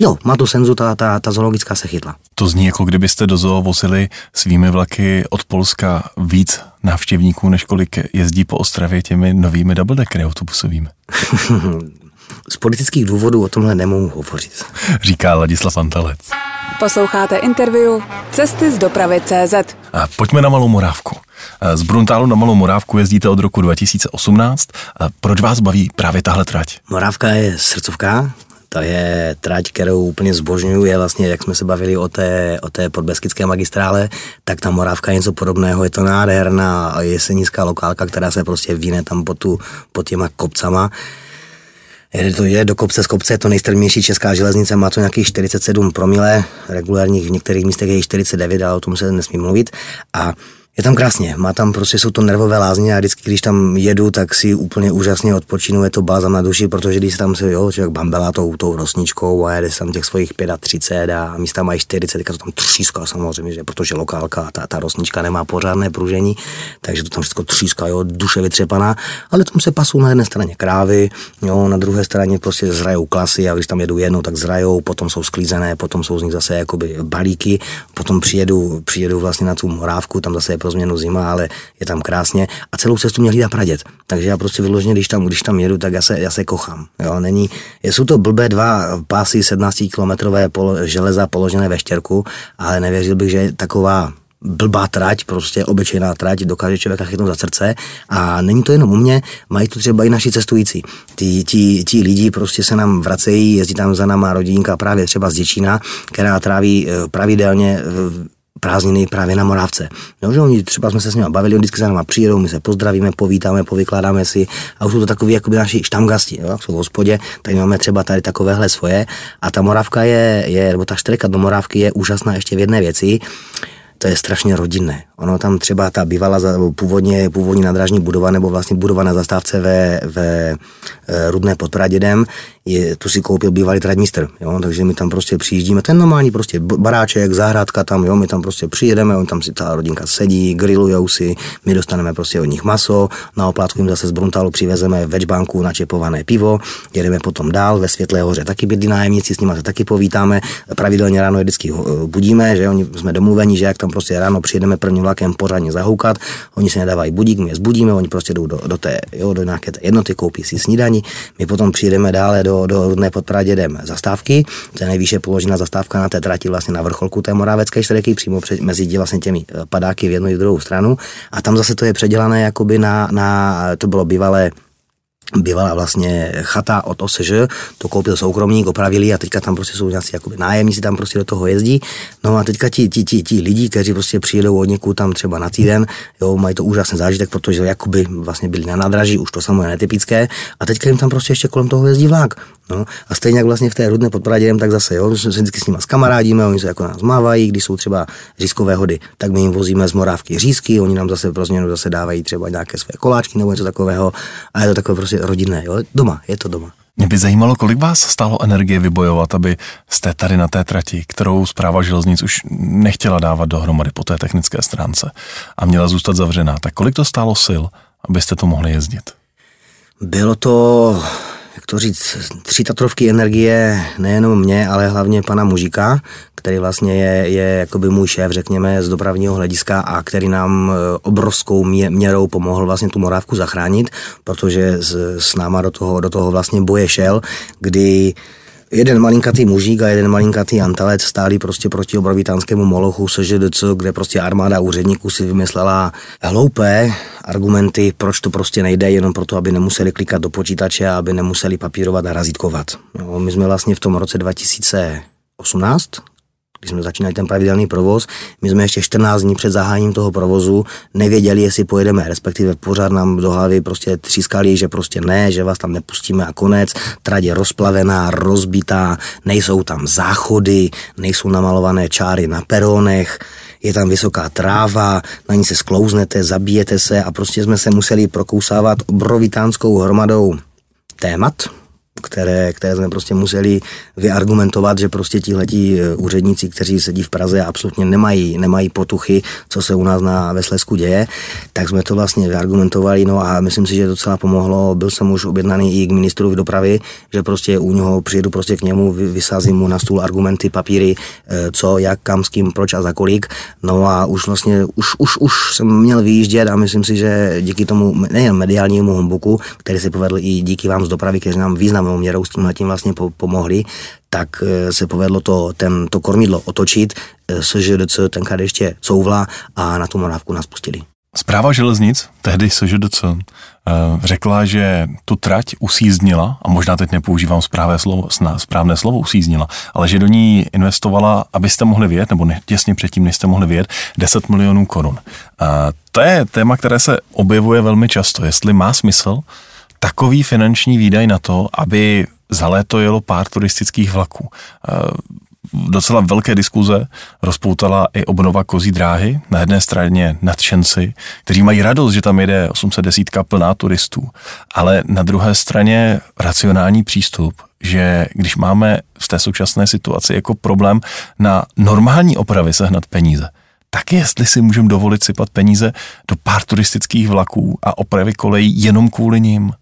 jo, má tu senzu, ta, ta, ta zoologická se chytla. To zní jako kdybyste do zoo vozili svými vlaky od Polska víc návštěvníků, než kolik jezdí po Ostravě těmi novými doubledeckery autobusovými. Z politických důvodů o tomhle nemohu hovořit. Říká Ladislav Antalec. Posloucháte interview Cesty z dopravy CZ. A pojďme na Malou Morávku. Z Bruntálu na Malou Morávku jezdíte od roku 2018. A proč vás baví právě tahle trať? Morávka je srdcovka, to je trať, kterou úplně zbožňuju, je vlastně, jak jsme se bavili o té, o té podbeskické magistrále, tak ta Morávka je něco podobného, je to nádherná jesenická lokálka, která se prostě víne tam pod, tu, pod těma kopcama. Je to je do kopce z kopce, je to nejstrmější česká železnice, má to nějakých 47 promile, regulárních v některých místech je 49, ale o tom se nesmí mluvit. A je tam krásně, má tam prostě, jsou to nervové lázně a vždycky, když tam jedu, tak si úplně úžasně odpočinu, je to bázam na duši, protože když tam se, jo, člověk bambela tou, tou rosničkou a jede tam těch svých 35 a místa mají 40, tak to tam tříská samozřejmě, že, protože lokálka, ta, ta rosnička nemá pořádné pružení, takže to tam všechno tříská, jo, duše vytřepaná, ale tam se pasou na jedné straně krávy, jo, na druhé straně prostě zrajou klasy a když tam jedu jednou, tak zrajou, potom jsou sklízené, potom jsou z nich zase jakoby balíky, potom přijedu, přijedu vlastně na tu morávku, tam zase je pro změnu zima, ale je tam krásně a celou cestu mě hlídá pradět. Takže já prostě vyloženě, když tam, když tam jedu, tak já se, já se kochám. Jo, není, jsou to blbé dva pásy 17 kilometrové polo, železa položené ve štěrku, ale nevěřil bych, že taková blbá trať, prostě obyčejná trať, dokáže člověka chytnout za srdce a není to jenom u mě, mají to třeba i naši cestující. Ti, ti, ti lidi prostě se nám vracejí, jezdí tam za náma rodinka právě třeba z Děčína, která tráví eh, pravidelně eh, prázdniny právě na Moravce. No, že oni třeba jsme se s nimi bavili, oni vždycky za náma přijedou, my se pozdravíme, povítáme, povykládáme si a už jsou to takový jakoby naši štamgasti, jo, jsou v hospodě, tak máme třeba tady takovéhle svoje a ta Moravka je, je nebo ta štreka do Moravky je úžasná ještě v jedné věci, to je strašně rodinné. Ono tam třeba ta bývala původně, původní nadrážní budova nebo vlastně budova na zastávce ve, ve e, Rudné pod Pradědem, je, tu si koupil bývalý tradmistr, jo, takže my tam prostě přijíždíme, ten normální prostě baráček, zahrádka tam, jo, my tam prostě přijedeme, on tam si ta rodinka sedí, grillujou si, my dostaneme prostě od nich maso, na oplátku jim zase z Bruntalu přivezeme večbánku načepované pivo, jedeme potom dál, ve Světlé hoře. Taky bydlí nájemníci, s nimi se taky povítáme, pravidelně ráno je vždycky eh, budíme, že oni jsme domluveni, že jak tam prostě ráno přijedeme prvním vlakem pořádně zahoukat, oni se nedávají budík, my je zbudíme, oni prostě jdou do, do té, jo, do nějaké té jednoty, koupí si snídaní, my potom přijedeme dále do do, do Rudné pod Pradědem zastávky. To je nejvýše položená zastávka na té trati vlastně na vrcholku té moravecké štreky, přímo před, mezi vlastně těmi eh, padáky v jednu i v druhou stranu. A tam zase to je předělané jakoby na, na to bylo bývalé bývala vlastně chata od OSŽ, to koupil soukromník, opravili a teďka tam prostě jsou nějaký jakoby nájemníci, tam prostě do toho jezdí. No a teďka ti, ti, ti, ti lidi, kteří prostě přijedou od někud tam třeba na týden, jo, mají to úžasný zážitek, protože jakoby vlastně byli na nádraží, už to samo je netypické a teďka jim tam prostě ještě kolem toho jezdí vlak. No, a stejně jak vlastně v té Rudné pod Praděm, tak zase, jo, se vždycky s nimi skamarádíme, oni se jako nás mávají, když jsou třeba řízkové hody, tak my jim vozíme z Morávky řízky, oni nám zase pro změnu zase dávají třeba nějaké své koláčky nebo něco takového a je to takové prostě rodinné, jo, doma, je to doma. Mě by zajímalo, kolik vás stálo energie vybojovat, aby jste tady na té trati, kterou zpráva železnic už nechtěla dávat dohromady po té technické stránce a měla zůstat zavřená. Tak kolik to stálo sil, abyste to mohli jezdit? Bylo to jak to říct, tři tatrovky energie nejenom mě, ale hlavně pana Mužika, který vlastně je, je jakoby můj šéf, řekněme, z dopravního hlediska a který nám e, obrovskou měrou pomohl vlastně tu morávku zachránit, protože s, s náma do toho, do toho vlastně boje šel, kdy jeden malinkatý mužík a jeden malinkatý antalec stáli prostě proti obrovitánskému molochu SŽDC, kde prostě armáda úředníků si vymyslela hloupé argumenty, proč to prostě nejde, jenom proto, aby nemuseli klikat do počítače a aby nemuseli papírovat a razítkovat. No, my jsme vlastně v tom roce 2018, když jsme začínali ten pravidelný provoz, my jsme ještě 14 dní před zahájením toho provozu nevěděli, jestli pojedeme, respektive pořád nám do hlavy prostě třískali, že prostě ne, že vás tam nepustíme a konec, trať je rozplavená, rozbitá, nejsou tam záchody, nejsou namalované čáry na peronech, je tam vysoká tráva, na ní se sklouznete, zabijete se a prostě jsme se museli prokousávat obrovitánskou hromadou. Témat, které, které jsme prostě museli vyargumentovat, že prostě tihleti eh, úředníci, kteří sedí v Praze a absolutně nemají, nemají potuchy, co se u nás na Veslesku děje, tak jsme to vlastně vyargumentovali, no a myslím si, že docela pomohlo. Byl jsem už objednaný i k ministru dopravy, že prostě u něho přijedu prostě k němu, vysázím mu na stůl argumenty, papíry, eh, co, jak, kam, s kým, proč a za kolik. No a už vlastně, už, už, už jsem měl vyjíždět a myslím si, že díky tomu nejen mediálnímu humbuku, který se povedl i díky vám z dopravy, kteří nám významnou významnou měrou s tím tím vlastně pomohli, tak eh, se povedlo to, ten, to kormidlo otočit, eh, SŽDC tenkrát ještě couvla a na tu morávku nás pustili. Zpráva železnic, tehdy SŽDC, eh, řekla, že tu trať usízdnila, a možná teď nepoužívám správné slovo, správné slovo usízdnila, ale že do ní investovala, abyste mohli vyjet, nebo ne, těsně předtím, než jste mohli vyjet, 10 milionů korun. A to je téma, které se objevuje velmi často. Jestli má smysl takový finanční výdaj na to, aby za léto jelo pár turistických vlaků. Eh, docela velké diskuze rozpoutala i obnova kozí dráhy. Na jedné straně nadšenci, kteří mají radost, že tam jede 810 plná turistů, ale na druhé straně racionální přístup, že když máme v té současné situaci jako problém na normální opravy sehnat peníze, tak jestli si můžeme dovolit sypat peníze do pár turistických vlaků a opravy kolejí jenom kvůli ním,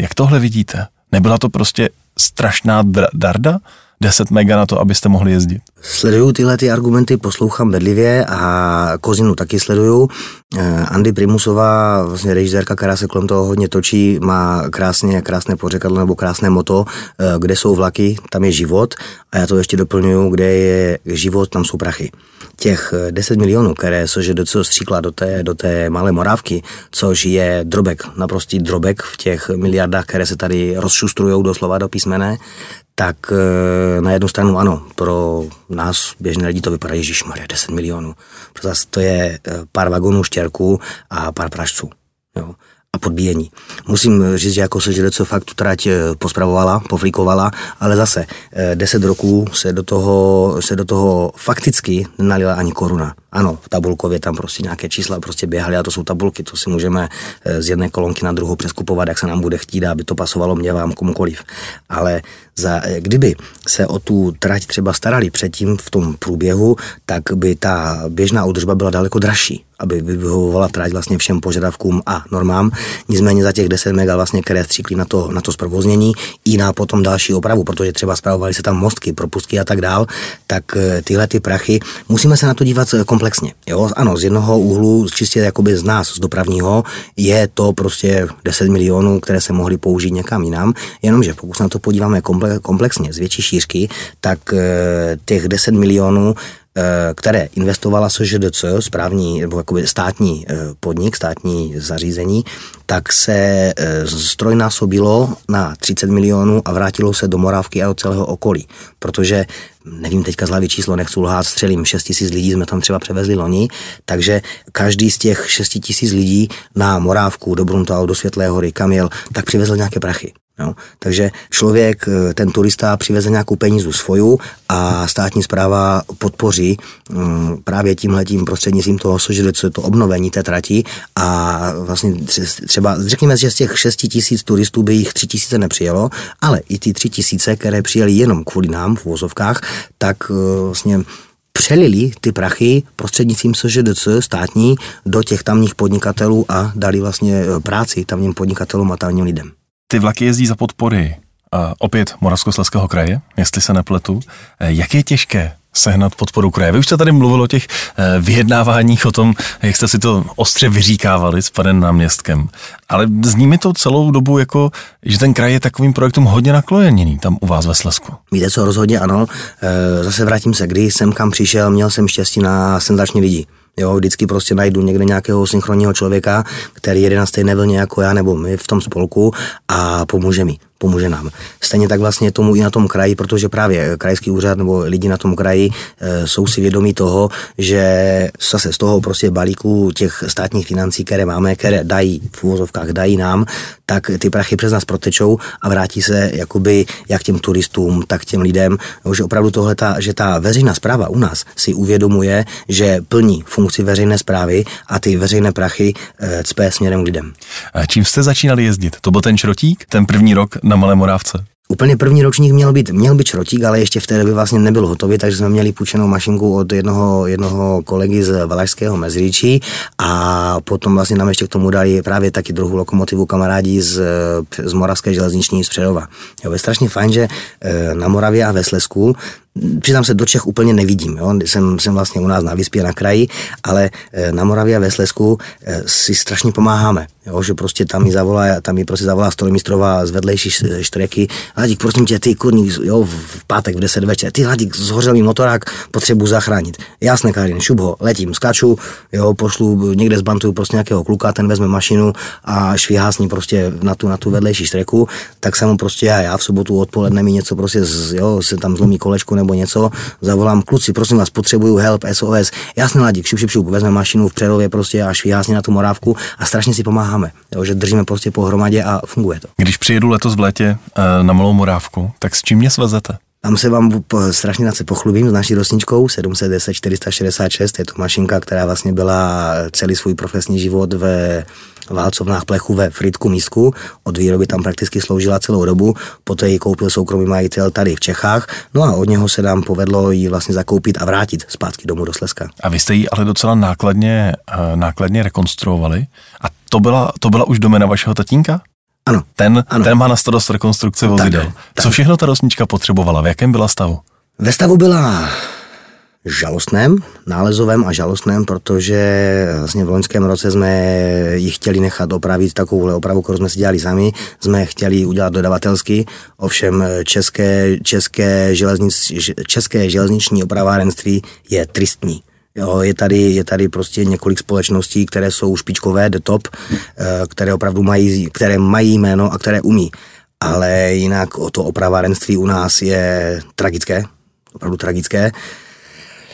jak tohle vidíte? Nebyla to prostě strašná darda? 10 mega na to, abyste mohli jezdit? Sleduju tyhle ty argumenty, poslouchám bedlivě a Kozinu taky sleduju. Eh, Andy Primusová, vlastně režisérka, která se kolem toho hodně točí, má krásně, krásné pořekadlo nebo krásné moto, eh, kde jsou vlaky, tam je život a já to ještě doplňuju, kde je život, tam jsou prachy. Těch 10 eh, milionů, které že do co stříkla do té, do té malé morávky, což je drobek, naprostý drobek v těch miliardách, které se tady rozšustrují doslova do písmene, tak na jednu stranu ano, pro nás běžné lidi to vypadá, Ježíš Maria, 10 milionů. Zase to je pár vagonů štěrků a pár pražců. Jo a podbíjení. Musím říct, že jako se co fakt tu trať eh, pospravovala, poflíkovala, ale zase eh, deset roků se do toho, se do toho fakticky nenalila ani koruna. Ano, v tabulkově tam prostě nějaké čísla prostě běhaly a to jsou tabulky, to si můžeme eh, z jedné kolonky na druhou přeskupovat, jak se nám bude chtít, aby to pasovalo mě, vám, komukoliv. Ale za, kdyby se o tu trať třeba starali předtím v tom průběhu, tak by ta běžná údržba byla daleko dražší aby vyhovovala trať vlastně všem požadavkům a normám. Nicméně za těch 10 mega vlastně, které stříkli na to, na to zprovoznění i na potom další opravu, protože třeba zpravovali se tam mostky, propustky a tak dál, tak eh, tyhle ty prachy, musíme se na to dívat eh, komplexně. Jo? Ano, z jednoho úhlu, čistě jakoby z nás, z dopravního, je to prostě 10 milionů, které se mohly použít někam jinam, jenomže pokud se na to podíváme komplexně, z větší šířky, tak eh, těch 10 milionů které investovala SŽDC, správní nebo jakoby státní eh, podnik, státní zařízení, tak se eh, strojnásobilo na 30 milionů a vrátilo se do Morávky a do celého okolí. Protože nevím teďka z hlavy číslo, nechci lhát, střelím, 6 tisíc lidí jsme tam třeba převezli loni, takže každý z těch 6 tisíc lidí na Morávku, do Bruntál, do Světlé hory, kam jel, tak přivezl nějaké prachy. Jo? Takže člověk, eh, ten turista přiveze nějakou penízu svoju a státní zpráva podpoří um, právě tímhletím prostřednictvím toho je to obnovení té trati a vlastně třeba, řekněme, že z těch 6 tisíc turistů by jich 3 tisíce nepřijelo, ale i ty 3 tisíce, které přijeli jenom kvůli nám v vozovkách, tak uh, vlastně přelili ty prachy prostřednictvím SŽDC státní do těch tamních podnikatelů a dali vlastně eh, práci tamním podnikatelům a tamním lidem. Ty vlaky jezdí za podpory uh, opět Moravskoslezského kraje, jestli se nepletu. Uh, jak je těžké sehnat podporu kraje. Vy už jste tady mluvil o těch uh, vyjednáváních, o tom, jak jste si to ostře vyříkávali s panem náměstkem. Ale zní mi to celou dobu jako, že ten kraj je takovým projektům hodně nakloněný tam u vás ve Slesku. Víte co, rozhodně ano. Zase vrátím se, kdy jsem kam přišel, měl jsem štěstí na senzační lidi. Jo, vždycky prostě najdu někde nějakého synchronního člověka, který jede na stejné vlně jako já nebo my v tom spolku a pomůže mi. Pomůže nám. Stejně tak vlastně tomu i na tom kraji, protože právě krajský úřad nebo lidi na tom kraji e, jsou si vědomí toho, že zase z toho prostě balíku těch státních financí, které máme, které dají v úvozovkách dají nám, tak ty prachy přes nás protečou a vrátí se jakoby jak těm turistům, tak těm lidem, že opravdu tohle, ta, že ta veřejná zpráva u nás si uvědomuje, že plní funkci veřejné zprávy a ty veřejné prachy e, cpe směrem k lidem. A čím jste začínali jezdit? To byl ten črotík, ten první rok na Malé Morávce? Úplně první ročník měl být, měl být šrotík, ale ještě v té době vlastně nebyl hotový, takže jsme měli půjčenou mašinku od jednoho, jednoho kolegy z Valašského Mezříčí a potom vlastně nám ještě k tomu dali právě taky druhou lokomotivu kamarádi z, z Moravské železniční z Přerova. Jo, je strašně fajn, že eh, na Moravě a ve Slesku přiznám se, do Čech úplně nevidím. Jo? Jsem, jsem vlastně u nás na vyspě, na kraji, ale eh, na Moravě a ve Slesku eh, si strašně pomáháme. Jo? Že prostě tam mi zavolá, tam mi prostě zavolá strojmistrová z vedlejší štreky. Hladík, prosím tě, ty kurník, jo, v pátek v 10 večer, ty Hladík, zhořel mi motorák, potřebuji zachránit. Jasné, Karin, šup ho, letím, skáču, jo, pošlu, někde zbantuju prostě nějakého kluka, ten vezme mašinu a švihá s ní prostě na tu, na tu vedlejší štreku, tak jsem mu prostě já, já v sobotu odpoledne mi něco prostě, z, jo, se tam zlomí kolečko nebo něco, zavolám kluci, prosím vás, potřebuju help, SOS. Jasný ladík, šup, šup, šup, vezme mašinu v Přerově prostě a švíhá na tu morávku a strašně si pomáháme, jo, že držíme prostě pohromadě a funguje to. Když přijedu letos v létě eh, na Malou Morávku, tak s čím mě svezete? Tam se vám strašně na pochlubím s naší rosničkou 710 466. Je to mašinka, která vlastně byla celý svůj profesní život ve válcovnách plechu ve Fritku Mísku. Od výroby tam prakticky sloužila celou dobu, poté ji koupil soukromý majitel tady v Čechách, no a od něho se nám povedlo ji vlastně zakoupit a vrátit zpátky domů do Slezska. A vy jste ji ale docela nákladně, eh, nákladně rekonstruovali a to byla, to byla už domena vašeho tatínka? Ano. Ten, ano. ten má na starost rekonstrukce vozidel. Tak, tak. Co všechno ta rosnička potřebovala? V jakém byla stavu? Ve stavu byla žalostném, nálezovém a žalostném, protože vlastně v loňském roce jsme ji chtěli nechat opravit takovou opravu, kterou jsme si dělali sami, jsme chtěli udělat dodavatelsky, ovšem české, české, železnic, české železniční opravárenství je tristní. Jo, je, tady, je tady prostě několik společností, které jsou špičkové, the top, eh, které opravdu mají, které mají jméno a které umí. Ale jinak o to opravárenství u nás je tragické, opravdu tragické.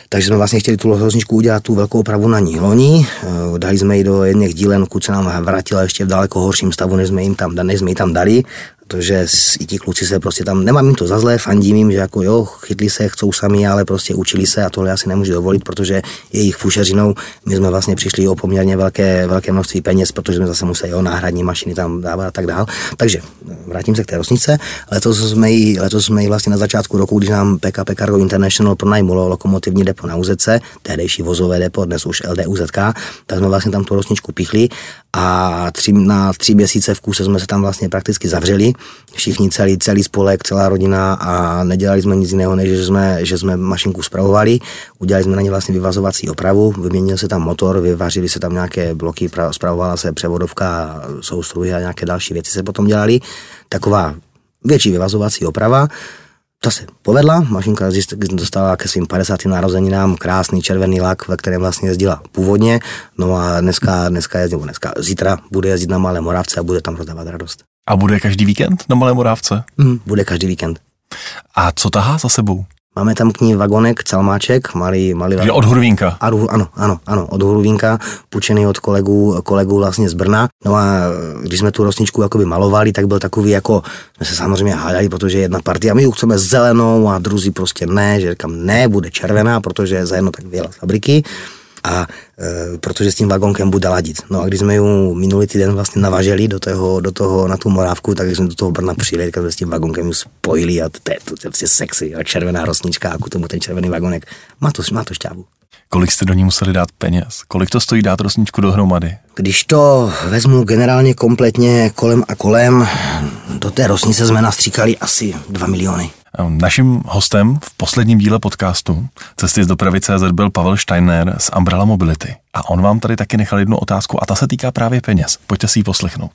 Takže jsme vlastně chtěli tu hrozničku udělat tu velkou opravu na ní loni. Eh, dali jsme ji do jedných dílen, kud se nám vrátila ještě v daleko horším stavu, než jsme jim tam, než jsme ji tam dali protože i ti kluci se prostě tam, nemám jim to za zlé, fandím jim, že jako jo, chytli se, chcou sami, ale prostě učili se a tohle asi nemůžu dovolit, protože jejich fušeřinou my jsme vlastně přišli o poměrně velké, velké množství peněz, protože jsme zase museli o náhradní mašiny tam dávat a tak dál. Takže vrátím se k té rosnice. Letos jsme ji, letos jsme ji vlastně na začátku roku, když nám PKP Cargo International pronajmulo lokomotivní depo na UZC, tehdejší vozové depo, dnes už LDUZK, tak jsme vlastně tam tu rosničku pichli a tři, na tři měsíce v kuse jsme se tam vlastně prakticky zavřeli, všichni celý, celý spolek, celá rodina a nedělali jsme nic jiného, než že jsme, že jsme mašinku spravovali, udělali jsme na ně vlastně vyvazovací opravu, vyměnil se tam motor, vyvařili se tam nějaké bloky, spravovala se převodovka, soustruhy a nějaké další věci se potom dělali. Taková větší vyvazovací oprava, ta se povedla, mašinka dostala ke svým 50. narozeninám krásný červený lak, ve kterém vlastně jezdila původně, no a dneska, dneska jezdí, dneska, zítra bude jezdit na Malé Moravce a bude tam rozdávat radost. A bude každý víkend na Malé Morávce? Mm, bude každý víkend. A co tahá za sebou? Máme tam k ní vagonek, celmáček, malý, malý vagonek. od Hurvínka. Ano, ano, ano, od Hurvínka, půjčený od kolegů, kolegů vlastně z Brna. No a když jsme tu rosničku jakoby malovali, tak byl takový jako, jsme se samozřejmě hádali, protože jedna partia, my ji chceme zelenou a druzí prostě ne, že říkám, ne, bude červená, protože za jedno tak vyjela z fabriky a e, protože s tím vagonkem bude ladit. No a když jsme ju minulý týden vlastně navaželi do toho, do toho na tu morávku, tak jsme do toho Brna přijeli, tak jsme s tím vagonkem ju spojili a to je, to je prostě sexy, a červená rosnička a k tomu ten červený vagonek. Má to, má to šťávu. Kolik jste do ní museli dát peněz? Kolik to stojí dát rosničku dohromady? Když to vezmu generálně kompletně kolem a kolem, do té rosnice jsme nastříkali asi 2 miliony. Naším hostem v posledním díle podcastu Cesty z dopravy CZ byl Pavel Steiner z Umbrella Mobility. A on vám tady taky nechal jednu otázku a ta se týká právě peněz. Pojďte si ji poslechnout.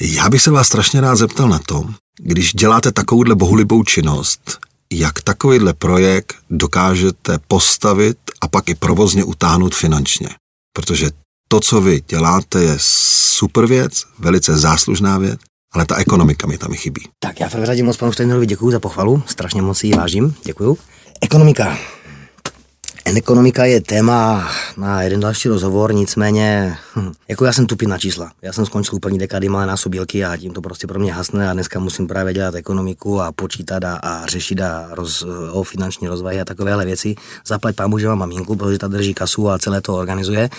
Já bych se vás strašně rád zeptal na to, když děláte takovouhle bohulibou činnost, jak takovýhle projekt dokážete postavit a pak i provozně utáhnout finančně. Protože to, co vy děláte, je super věc, velice záslužná věc, ale ta ekonomika mi tam chybí. Tak já v prvé řadě moc panu Steinerovi děkuji za pochvalu, strašně moc si ji vážím, děkuji. Ekonomika. Ekonomika je téma na jeden další rozhovor, nicméně, hm, jako já jsem tupý na čísla. Já jsem skončil úplně dekady malé násobilky a tím to prostě pro mě hasne a dneska musím právě dělat ekonomiku a počítat a, a řešit a roz, o finanční rozvahy a takovéhle věci. Zaplať pámu, že mám maminku, protože ta drží kasu a celé to organizuje,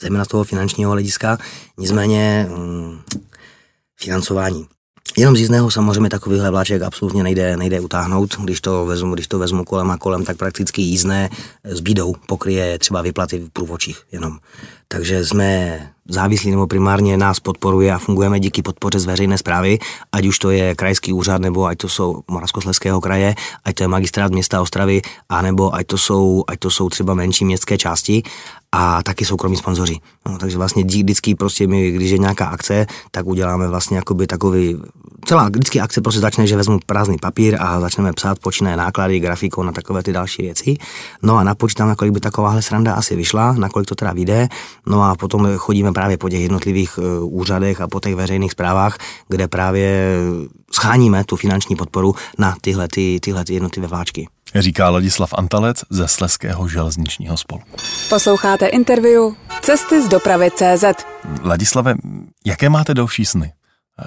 zejména z toho finančního hlediska. Nicméně, hm, financování. Jenom z jízdného samozřejmě takovýhle vláček absolutně nejde, nejde utáhnout. Když to, vezmu, když to vezmu kolem a kolem, tak prakticky jízdné s bídou pokryje třeba vyplaty v průvočích jenom. Takže jsme závislí nebo primárně nás podporuje a fungujeme díky podpoře z veřejné zprávy, ať už to je krajský úřad, nebo ať to jsou Moravskoslezského kraje, ať to je magistrát města Ostravy, anebo ať to jsou, ať to jsou třeba menší městské části a taky soukromí sponzoři. No, takže vlastně vždycky prostě my, když je nějaká akce, tak uděláme vlastně jakoby takový, celá vždycky akce prostě začne, že vezmu prázdný papír a začneme psát počínaje náklady, grafikou na takové ty další věci. No a napočítáme, kolik by takováhle sranda asi vyšla, nakolik to teda vyjde, no a potom chodíme právě po těch jednotlivých e, úřadech a po těch veřejných zprávách, kde právě scháníme tu finanční podporu na tyhle, ty, tyhle ty jednotlivé vláčky říká Ladislav Antalec ze Sleského železničního spolku. Posloucháte interview Cesty z dopravy CZ. Ladislave, jaké máte další sny?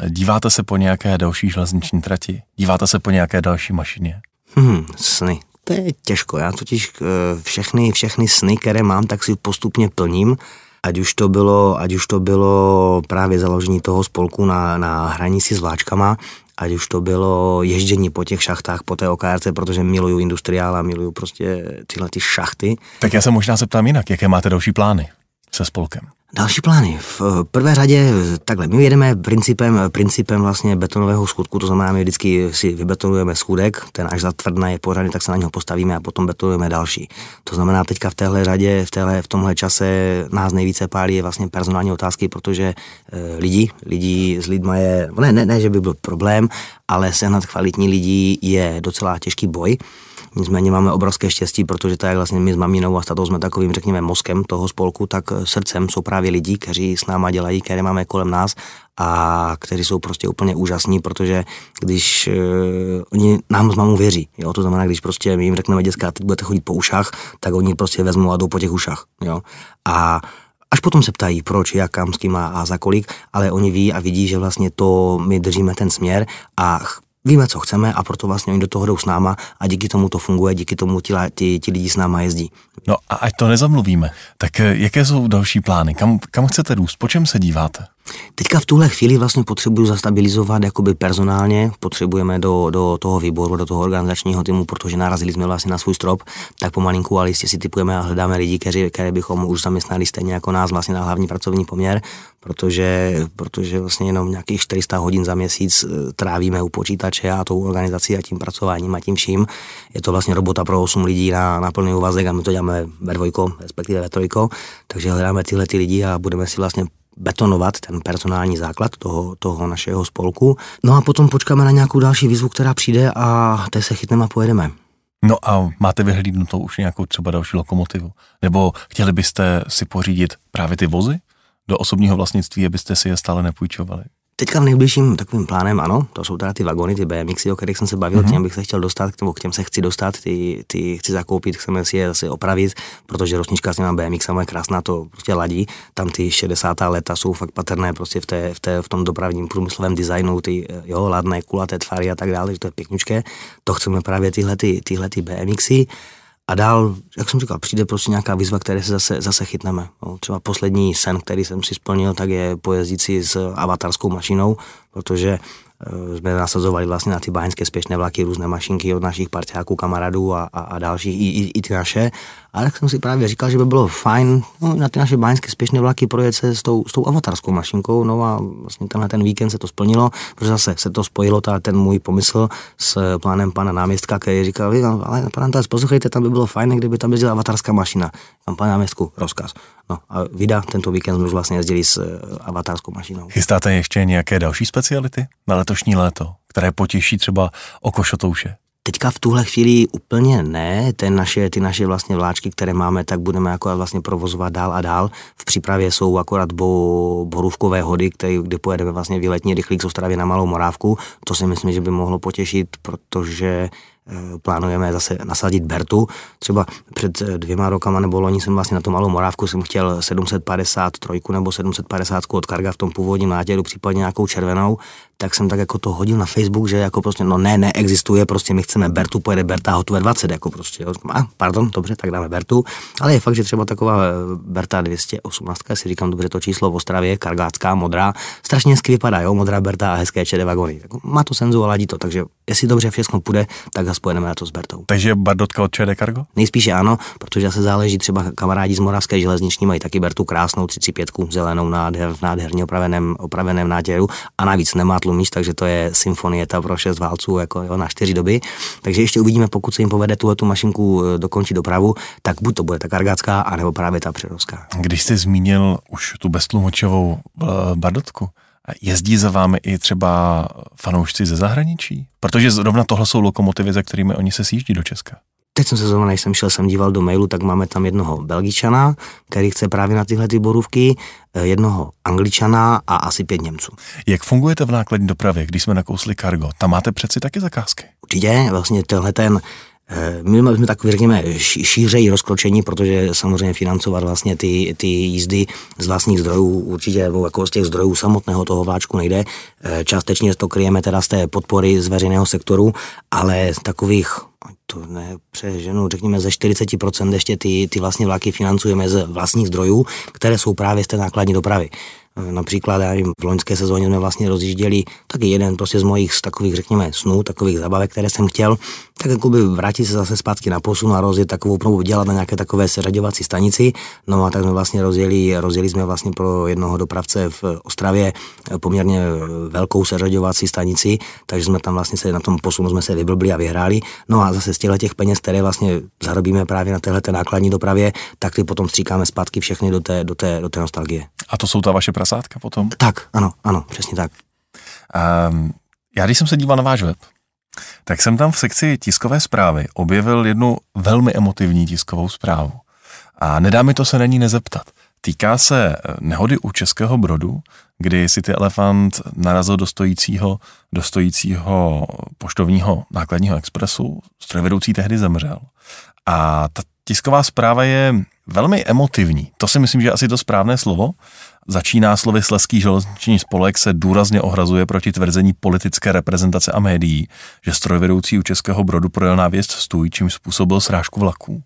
Díváte se po nějaké další železniční trati? Díváte se po nějaké další mašině? Hmm, sny. To je těžko. Já totiž eh, všechny, všechny sny, které mám, tak si postupně plním. Ať už to bylo, ať už to bylo právě založení toho spolku na, na hranici s vláčkama, ať už to bylo ježdění po těch šachtách, po té OKRC, protože miluju industriál a miluju prostě tyhle ty šachty. Tak já se možná zeptám jinak, jaké máte další plány se spolkem? Další plány. V prvé řadě takhle, my jedeme principem, principem vlastně betonového schudku, to znamená, my vždycky si vybetonujeme schůdek, ten až zatvrdne je pořádně, tak se na něho postavíme a potom betonujeme další. To znamená, teďka v téhle řadě, v, téhle, v tomhle čase nás nejvíce pálí je vlastně personální otázky, protože e, lidi, lidi s lidma je, ne, ne, ne, že by byl problém, ale sehnat kvalitní lidí je docela těžký boj. Nicméně máme obrovské štěstí, protože tak vlastně my s maminou a statou jsme takovým, řekněme, mozkem toho spolku, tak srdcem jsou právě lidi, kteří s náma dělají, které máme kolem nás a kteří jsou prostě úplně úžasní, protože když uh, oni nám s mamou věří, jo, to znamená, když prostě my jim řekneme, dětská, teď budete chodit po ušách, tak oni prostě vezmou a jdou po těch ušách, jo. A Až potom se ptají, proč, jak, kam, s kým a, a za kolik, ale oni ví a vidí, že vlastně to my držíme ten směr a víme, co chceme a proto vlastně oni do toho jdou s náma a díky tomu to funguje, díky tomu ti, ti, ti lidi s náma jezdí. No a ať to nezamluvíme, tak eh, jaké jsou další plány? Kam, kam chcete růst? Po čem se díváte? Teďka v tuhle chvíli vlastně potřebuju zastabilizovat jakoby personálně, potřebujeme do, do toho výboru, do toho organizačního týmu, protože narazili jsme vlastně na svůj strop, tak pomalinku, ale jistě si typujeme a hledáme lidi, kteří, které bychom už zaměstnali stejně jako nás vlastně na hlavní pracovní poměr, protože, protože vlastně jenom nějakých 400 hodin za měsíc eh, trávíme u počítače a tou organizací a tím pracováním a tím vším. Je to vlastně robota pro 8 lidí na, na plný úvazek a my to děláme ve dvojko, respektive ve trojko, takže hledáme tyhle ty lidi a budeme si vlastně betonovat ten personální základ toho, toho našeho spolku. No a potom počkáme na nějakou další výzvu, která přijde a té se chytneme a pojedeme. No a máte vyhlídnutou už nějakou třeba další lokomotivu? Nebo chtěli byste si pořídit právě ty vozy do osobního vlastnictví, abyste si je stále nepůjčovali? Teďka v nejbližším takovým plánem, ano, to jsou teda ty vagony, ty BMXy, o kterých jsem se bavil, mm-hmm. těm bych se chtěl dostat, k, k těm se chci dostat, ty, ty chci zakoupit, chceme si je zase opravit, protože rosnička s těma BMX je krásná, to prostě ladí. Tam ty 60. leta jsou fakt patrné prostě v, té, v, té, v tom dopravním průmyslovém designu, ty jo, ladné, kulaté tvary a tak dále, že to je pěkňučké. To chceme právě tyhle, ty, tyhle ty BMXy. A dál, jak jsem říkal, přijde prostě nějaká výzva, které se zase, zase chytneme. No, třeba poslední sen, který jsem si splnil, tak je pojezdit si s avatarskou mašinou, protože Eh, jsme nasazovali vlastně na ty báňské spěšné vlaky různé mašinky od našich parťáků, kamarádů a, a, a dalších, i, i, i ty naše. A tak jsem si právě říkal, že by bylo fajn no, na ty naše báňské spěšné vlaky projet se s tou, s tou avatarskou mašinkou. No a vlastně tenhle ten víkend se to splnilo, protože zase se to spojilo, ta, ten můj pomysl s plánem pana náměstka, který říkal, vy, ale pan poslouchejte, tam by bylo fajn, kdyby tam jezdila avatarská mašina. Tam pan náměstku, rozkaz. No a vida tento víkend jsme už vlastně jezdili s eh, avatarskou mašinou. Chystáte ještě nějaké další speciality na letošní léto, které potěší třeba oko šotouše? Teďka v tuhle chvíli úplně ne, ty naše, ty naše vlastně vláčky, které máme, tak budeme jako vlastně provozovat dál a dál. V přípravě jsou akorát bo, borůvkové hody, které, kde pojedeme vlastně výletní rychlík z Ostravy na Malou Morávku. To si myslím, že by mohlo potěšit, protože Eh, plánujeme zase nasadit Bertu. Třeba před eh, dvěma rokama nebo loni jsem vlastně na tom malou Morávku jsem chtěl 753 nebo 750 od Karga v tom původním nátěru, případně nějakou červenou, tak jsem tak jako to hodil na Facebook, že jako prostě, no ne, neexistuje, prostě my chceme Bertu, pojede Berta hotové 20, jako prostě, jo. A, pardon, dobře, tak dáme Bertu, ale je fakt, že třeba taková eh, Berta 218, si říkám dobře to číslo v Ostravě, kargácká, modrá, strašně hezky vypadá, jo, modrá Berta a hezké čede vagony. Jako, má to senzu a ladí to, takže jestli dobře všechno půjde, tak zase pojedeme na to s Bertou. Takže Bardotka od ČD Cargo? Nejspíše ano, protože zase záleží třeba kamarádi z Moravské železniční mají taky Bertu krásnou 35 zelenou nádher, v nádherně opraveném, opraveném nátěru a navíc nemá tlumič, takže to je symfonieta pro šest válců jako jo, na čtyři doby. Takže ještě uvidíme, pokud se jim povede tuhle tu mašinku eh, dokončit dopravu, tak buď to bude ta kargácká, anebo právě ta přerovská. Když jste zmínil už tu beztlumočovou uh, Bardotku, Jezdí za vámi i třeba fanoušci ze zahraničí? Protože zrovna tohle jsou lokomotivy, za kterými oni se sjíždí do Česka. Teď jsem se zrovna, než jsem šel, jsem díval do mailu, tak máme tam jednoho Belgičana, který chce právě na tyhle ty borůvky, eh, jednoho Angličana a asi pět Němců. Jak fungujete v nákladní dopravě, když jsme nakousli kargo? Tam máte přeci taky zakázky. Určitě, vlastně tenhle ten Eh, my jsme takový, řekněme, šířeji rozkročení, protože samozřejmě financovat vlastně ty, ty jízdy z vlastních zdrojů určitě, jako z těch zdrojů samotného toho vláčku nejde. Eh, částečně to kryjeme teda z té podpory z veřejného sektoru, ale takových to ne přeženu, řekněme ze 40% ještě ty, ty vlastně vlaky financujeme z vlastních zdrojů, které jsou právě z té nákladní dopravy. Například, já nevím, v loňské sezóně jsme vlastně rozjížděli taky jeden prostě z mojich z takových, řekněme, snů, takových zabavek, které jsem chtěl, tak jako by vrátit se zase zpátky na posun a rozjet takovou probu dělat na nějaké takové seřaďovací stanici. No a tak jsme vlastně rozjeli, rozjeli jsme vlastně pro jednoho dopravce v Ostravě poměrně velkou seřaďovací stanici, takže jsme tam vlastně se na tom posunu jsme se vyblbli a vyhráli. No a zase z těch peněz, které vlastně zarobíme právě na téhle nákladní dopravě, tak ty potom stříkáme zpátky všechny do té, do té, do té nostalgie. A to jsou ta vaše prasátka potom? Tak, ano, ano, přesně tak. Um, já když jsem se díval na váš web, tak jsem tam v sekci tiskové zprávy objevil jednu velmi emotivní tiskovou zprávu. A nedá mi to se není nezeptat. Týká se eh, nehody u Českého Brodu, kdy si ty elefant narazil do stojícího, do stojícího poštovního nákladního expresu, strojvedoucí tehdy zemřel. A ta tisková zpráva je velmi emotivní. To si myslím, že je asi to správné slovo. Začíná slovy Sleský železniční spolek se důrazně ohrazuje proti tvrzení politické reprezentace a médií, že strojvedoucí u Českého Brodu projel návěst stůj, čím způsobil srážku vlaků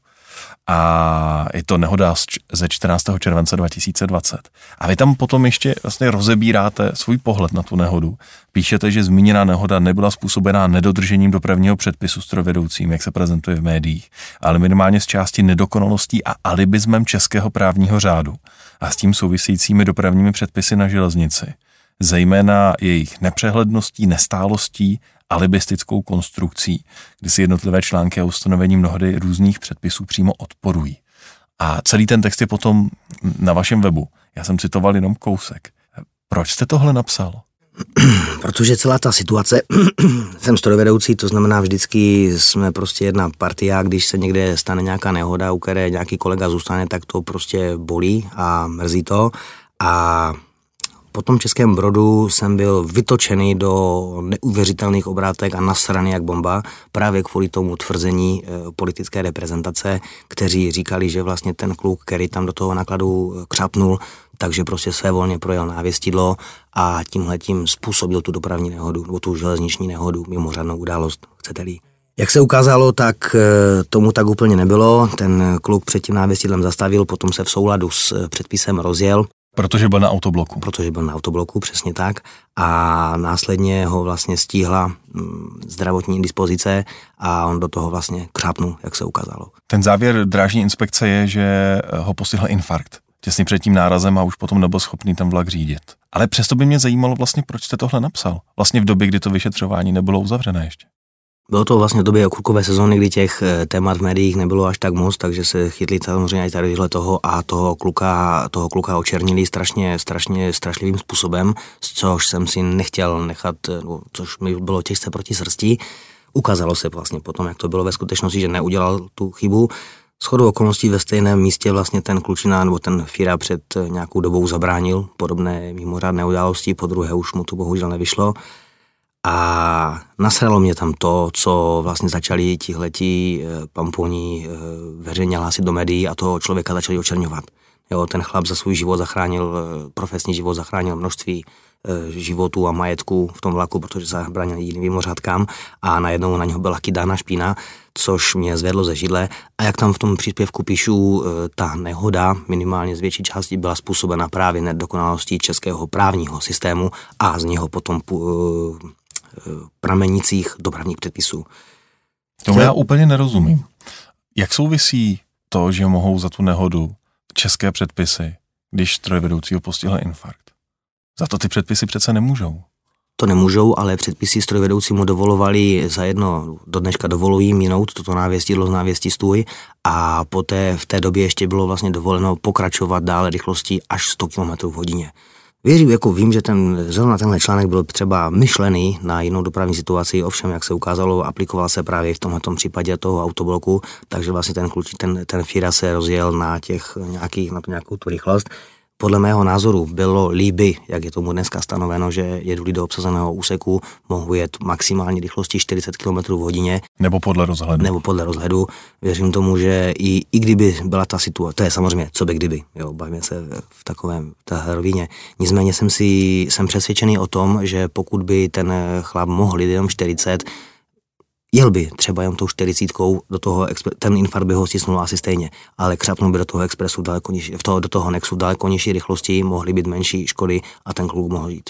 a je to nehoda ze 14. července 2020. A vy tam potom ještě vlastně rozebíráte svůj pohled na tu nehodu. Píšete, že zmíněná nehoda nebyla způsobená nedodržením dopravního předpisu strojvedoucím, jak se prezentuje v médiích, ale minimálně z části nedokonalostí a alibismem českého právního řádu a s tím souvisejícími dopravními předpisy na železnici zejména jejich nepřehledností, nestálostí alibistickou konstrukcí, kdy si jednotlivé články a ustanovení mnohdy různých předpisů přímo odporují. A celý ten text je potom na vašem webu. Já jsem citoval jenom kousek. Proč jste tohle napsal? Protože celá ta situace, jsem strojvedoucí, to znamená vždycky jsme prostě jedna partia, když se někde stane nějaká nehoda, u které nějaký kolega zůstane, tak to prostě bolí a mrzí to. A po tom Českém Brodu jsem byl vytočený do neuvěřitelných obrátek a nasraný jak bomba právě kvůli tomu tvrzení e, politické reprezentace, kteří říkali, že vlastně ten kluk, který tam do toho nákladu eh, křapnul, takže prostě své volně projel návěstidlo a tímhle tím způsobil tu dopravní nehodu, nebo tu železniční nehodu, mimořádnou událost, chcete-li. Jak se ukázalo, tak eh, tomu tak úplně nebylo. Ten kluk před tím návěstidlem zastavil, potom se v souladu s předpisem rozjel Protože byl na autobloku. Protože byl na autobloku, přesně tak. A následně ho vlastně stíhla mm, zdravotní dispozice a on do toho vlastně křápnul, jak se ukázalo. Ten závěr drážní inspekce je, že ho postihl infarkt těsně před tím nárazem a už potom nebyl schopný ten vlak řídit. Ale přesto by mě zajímalo vlastně, proč jste tohle napsal. Vlastně v době, kdy to vyšetřování nebylo uzavřené ještě. Bylo to vlastně v době okurkové sezóny, kdy těch eh, témat v médiích nebylo až tak moc, takže se chytli samozřejmě i tady toho a toho kluka, toho kluka očernili strašně, strašně strašlivým způsobem, což jsem si nechtěl nechat, no, což mi bylo těžce proti srsti. Ukázalo se vlastně potom, jak to bylo ve skutečnosti, že neudělal tu chybu. Shodou okolností ve stejném místě vlastně ten klučina nebo ten Fira před nějakou dobou zabránil podobné mimořádné události, po druhé už mu to bohužel nevyšlo. A nasralo mě tam to, co vlastně začali tihleti eh, pamponi eh, veřejně hlásit do médií a toho člověka začali očerňovat. Jo, ten chlap za svůj život zachránil, eh, profesní život zachránil množství životů a majetku v tom vlaku, protože zabránil jiným mimořádkám a najednou na něho byla kydána špína, což mě zvedlo ze židle. A jak tam v tom příspěvku píšu, ta nehoda minimálně z větší části byla způsobena právě nedokonalostí českého právního systému a z něho potom pramenících dopravních předpisů. Tomu já úplně nerozumím. Jak souvisí to, že mohou za tu nehodu české předpisy, když strojvedoucího postihl infarkt? Za to ty předpisy přece nemůžou. To nemůžou, ale předpisy strojvedoucímu dovolovali za jedno, do dneška dovolují minout toto návěstidlo z návěstí stůj a poté v té době ještě bylo vlastně dovoleno pokračovat dále rychlostí až 100 km v hodině. Věřím, jako vím, že ten, zrovna tenhle článek byl třeba myšlený na jinou dopravní situaci, ovšem, jak se ukázalo, aplikoval se právě v tomto případě toho autobloku, takže vlastně ten, kluč, ten, ten Fira se rozjel na těch nějakých, na to nějakou tu rychlost podle mého názoru bylo líby, jak je tomu dneska stanoveno, že jedu do obsazeného úseku, mohu jet maximální rychlosti 40 km v hodině. Nebo podle rozhledu. Nebo podle rozhledu. Věřím tomu, že i, i kdyby byla ta situace, to je samozřejmě, co by kdyby, jo, bavíme se v takovém té rovině. Nicméně jsem si, jsem přesvědčený o tom, že pokud by ten chlap mohl jít jenom 40, Jel by třeba jenom tou čtyřicítkou do toho, ten infarkt by ho stisnul asi stejně, ale křapnul by do toho expresu daleko nižší, v toho, do toho Nexu daleko nižší rychlosti, mohly být menší škody a ten kluk mohl jít.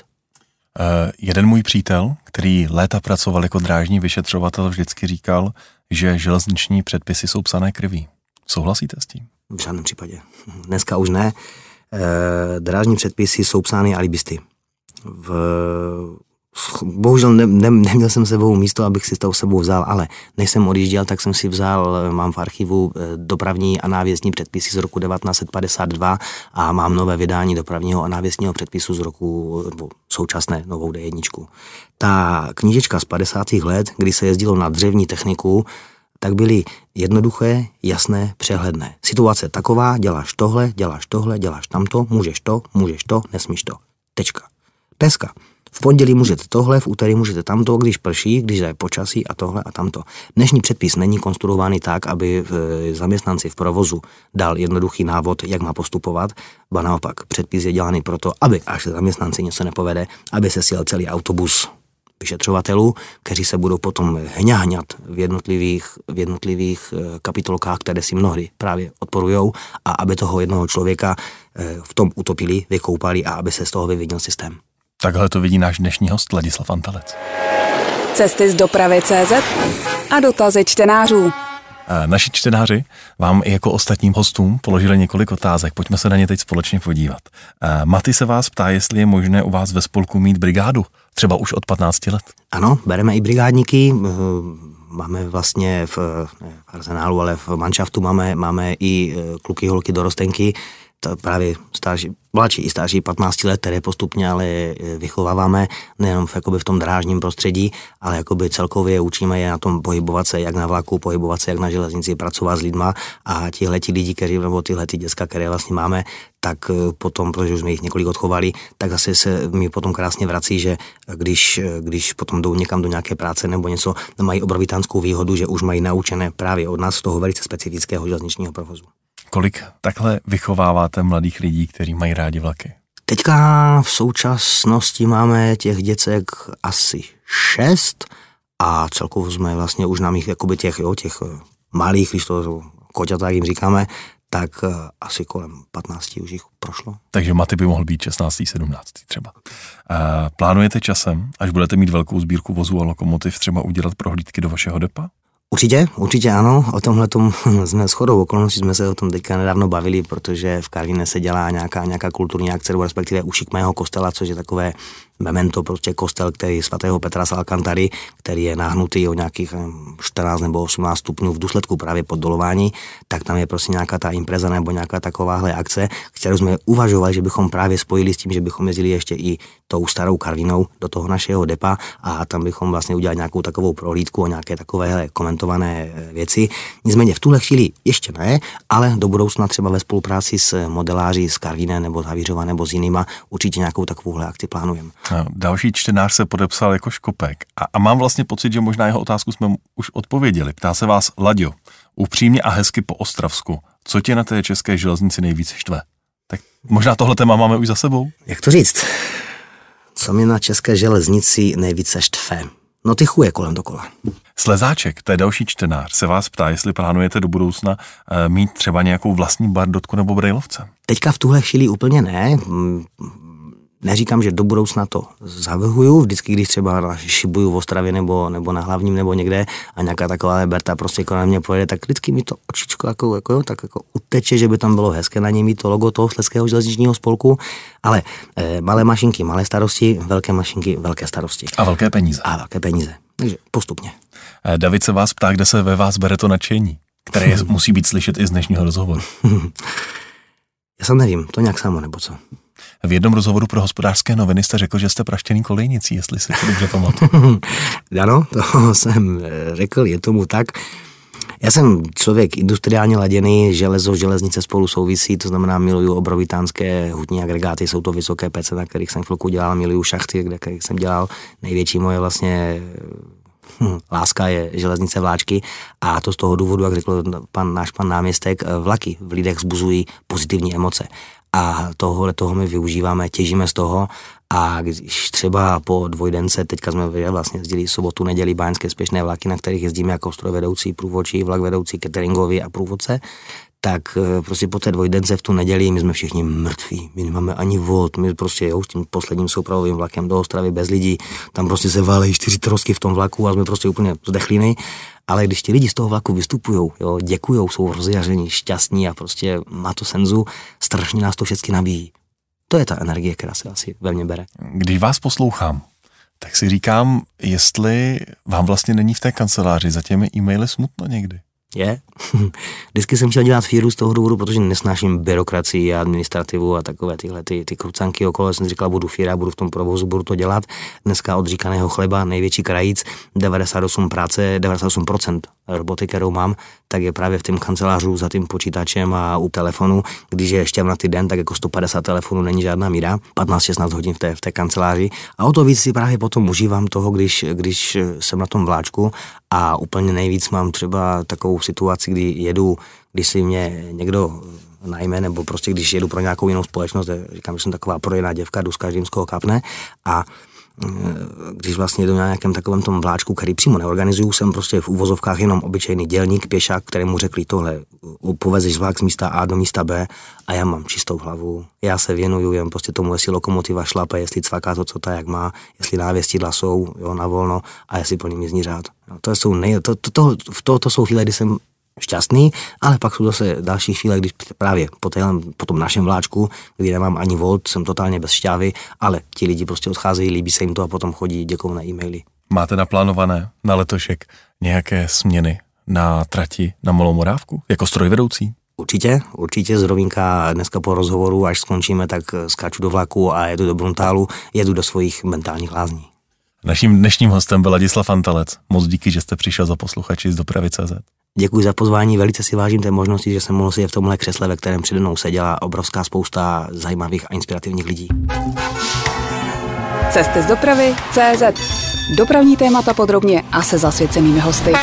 Uh, jeden můj přítel, který léta pracoval jako drážní vyšetřovatel, vždycky říkal, že železniční předpisy jsou psané krví. Souhlasíte s tím? V žádném případě. Dneska už ne. E, drážní předpisy jsou psány alibisty. V bohužel ne, ne, neměl jsem sebou místo, abych si to sebou vzal, ale než jsem odjížděl, tak jsem si vzal, mám v archivu eh, dopravní a návěstní předpisy z roku 1952 a mám nové vydání dopravního a návěstního předpisu z roku nebo současné novou D1. Ta knížečka z 50. let, kdy se jezdilo na dřevní techniku, tak byly jednoduché, jasné, přehledné. Situace taková, děláš tohle, děláš tohle, děláš tamto, můžeš to, můžeš to, nesmíš to. Tečka. Dneska v pondělí můžete tohle, v úterý můžete tamto, když prší, když je počasí a tohle a tamto. Dnešní předpis není konstruovaný tak, aby e, zaměstnanci v provozu dal jednoduchý návod, jak má postupovat, ba naopak předpis je dělaný proto, aby až zaměstnanci něco nepovede, aby se sjel celý autobus vyšetřovatelů, kteří se budou potom hňahňat v jednotlivých, v jednotlivých e, kapitolkách, které si mnohdy právě odporují a aby toho jednoho člověka e, v tom utopili, vykoupali a aby se z toho vyvinil systém. Takhle to vidí náš dnešní host Ladislav Antalec. Cesty z dopravy CZ a dotazy čtenářů. Naši čtenáři vám i jako ostatním hostům položili několik otázek. Pojďme se na ně teď společně podívat. Maty se vás ptá, jestli je možné u vás ve spolku mít brigádu, třeba už od 15 let. Ano, bereme i brigádníky. Eh, máme vlastně v, v arzenálu, ale v manšaftu máme, máme i eh, kluky, holky, dorostenky, to právě starší, mladší i starší 15 let, které postupně ale e, vychováváme nejenom v, jakoby v tom drážním prostředí, ale jakoby celkově učíme je na tom pohybovat se jak na vlaku, pohybovat se jak na železnici, pracovat s lidma a tihle ti lidi, kteří, nebo tyhle ty děcka, které vlastně máme, tak e, potom, protože už jsme jich několik odchovali, tak zase se mi potom krásně vrací, že když, e, když potom jdou někam do nějaké práce nebo něco, mají obrovitánskou výhodu, že už mají naučené právě od nás z toho velice specifického železničního provozu. Kolik takhle vychováváte mladých lidí, kteří mají rádi vlaky? Teďka v současnosti máme těch děcek asi šest a celkově jsme vlastně už nám jich jakoby těch, jo, těch eh, malých, když to koťata, jak jim říkáme, tak eh, asi kolem 15 už jich prošlo. Takže Maty by mohl být 16. 17. třeba. A plánujete časem, až budete mít velkou sbírku vozů a lokomotiv, třeba udělat prohlídky do vašeho depa? Určitě, určitě ano. O tomhle jsme shodou okolností jsme se o tom teďka nedávno bavili, protože v Karviné se dělá nějaká, nějaká kulturní akce, respektive ušik mého kostela, což je takové memento, prostě kostel, který svatého Petra z Alcantary, který je nahnutý o nějakých 14 nebo 18 stupňů v důsledku právě poddolování, tak tam je prostě nějaká ta impreza nebo nějaká takováhle akce, kterou jsme uvažovali, že bychom právě spojili s tím, že bychom jezdili ještě i tou starou Karvinou do toho našeho depa a tam bychom vlastně udělali nějakou takovou prohlídku o nějaké takové komentované eh, věci. Nicméně v tuhle chvíli ještě ne, ale do budoucna třeba ve spolupráci s modeláři z Karviné nebo z Havířova nebo s jinýma určitě nějakou takovouhle akci plánujeme. No, další čtenář se podepsal jako Škopek a, a mám vlastně pocit, že možná jeho otázku jsme už odpověděli. Ptá se vás Laďo, upřímně a hezky po Ostravsku, co tě na té české železnici nejvíc štve? Tak možná tohle téma máme už za sebou? Jak to říct? Co mě na české železnici nejvíce štve? No ty chuje kolem dokola. Slezáček, to je další čtenář, se vás ptá, jestli plánujete do budoucna e, mít třeba nějakou vlastní bardotku nebo brejlovce. Teďka v tuhle chvíli úplně ne. Neříkám, že do budoucna to zavrhuju, vždycky, když třeba šibuju v Ostravě nebo, nebo na hlavním nebo někde a nějaká taková Berta prostě kolem mě projede, tak vždycky mi to očičko jako, jako, tak jako uteče, že by tam bylo hezké na něm mít to logo toho Sleského železničního spolku, ale e, malé mašinky, malé starosti, velké mašinky, velké starosti. A velké peníze. A velké peníze. Takže postupně. E, David se vás ptá, kde se ve vás bere to nadšení, které je, musí být slyšet i z dnešního rozhovoru. Já sam nevím, to nějak samo, nebo co? V jednom rozhovoru pro hospodářské noviny jste řekl, že jste praštěný kolejnicí, jestli si to dobře pamatuju. ano, to jsem eh, řekl, je tomu tak. Já jsem člověk industriálně laděný, železo, železnice spolu souvisí, to znamená miluju obrovitánské hutní agregáty, jsou to vysoké pece, na kterých jsem chvilku dělal, miluju šachty, kde jsem dělal. Největší moje vlastně hm, láska je železnice vláčky a to z toho důvodu, jak řekl pan, náš pan náměstek, eh, vlaky v lidech zbuzují pozitivní emoce a tohle toho my využíváme, těžíme z toho. A když třeba po dvojdence, teďka jsme vlastně jezdili sobotu, neděli báňské spěšné vlaky, na kterých jezdíme jako strojvedoucí, průvodčí, vlak vedoucí, cateringový a průvodce, tak eh, prostě po té dvojdence v tu neděli my jsme všichni mrtví, my nemáme ani vod, my prostě jo, s tím posledním soupravovým vlakem do Ostravy bez lidí, tam prostě se válejí čtyři trosky v tom vlaku a jsme prostě úplně zdechlíny ale když ti lidi z toho vlaku vystupují, jo, děkujou, jsou rozjaření, šťastní a prostě má to senzu, strašně nás to všechny nabíjí. To je ta energie, která se asi ve mně bere. Když vás poslouchám, tak si říkám, jestli vám vlastně není v té kanceláři za těmi e-maily smutno někdy. Je. Vždycky jsem chtěl dělat fíru z toho důvodu, protože nesnáším byrokracii a administrativu a takové tyhle ty, ty krucanky okolo. Jsem říkal, budu fíra, budu v tom provozu, budu to dělat. Dneska od říkaného chleba, největší krajíc, 98 práce, 98% roboty, kterou mám, tak je právě v tom kancelářu za tím počítačem a u telefonu. Když je ještě na den, tak jako 150 telefonů není žádná míra, 15-16 hodin v té, v té kanceláři. A o to víc si právě potom užívám toho, když, když jsem na tom vláčku a úplně nejvíc mám třeba takovou situaci, kdy jedu, když si mě někdo najme, nebo prostě když jedu pro nějakou jinou společnost, říkám, že jsem taková projená děvka, jdu s každým z koho kapne a když vlastně jdu na nějakém takovém tom vláčku, který přímo neorganizuju, jsem prostě v úvozovkách jenom obyčejný dělník, pěšák, kterému řekli tohle, povezeš vlak z místa A do místa B a já mám čistou hlavu. Já se věnuju jen prostě tomu, jestli lokomotiva šlape, jestli cvaká to, co ta jak má, jestli návěstidla jsou jo, na volno a jestli plný jízdní řád. No, to, jsou nej, to, to, to, to, to jsou chvíle, kdy jsem šťastný, ale pak jsou zase další chvíle, když právě po, téhle, po tom našem vláčku, kdy nemám ani volt, jsem totálně bez šťávy, ale ti lidi prostě odcházejí, líbí se jim to a potom chodí děkou na e-maily. Máte naplánované na letošek nějaké směny na trati na Malou Morávku jako strojvedoucí? Určitě, určitě z Rovínka dneska po rozhovoru, až skončíme, tak skáču do vlaku a jedu do Bruntálu, jedu do svých mentálních lázní. Naším dnešním hostem byl Ladislav Antalec. Moc díky, že jste přišel za posluchači z dopravy CZ. Děkuji za pozvání, velice si vážím té možnosti, že jsem mohl sedět v tomhle křesle, ve kterém přede mnou seděla obrovská spousta zajímavých a inspirativních lidí. Cesty z dopravy CZ. Dopravní témata podrobně a se zasvěcenými hosty.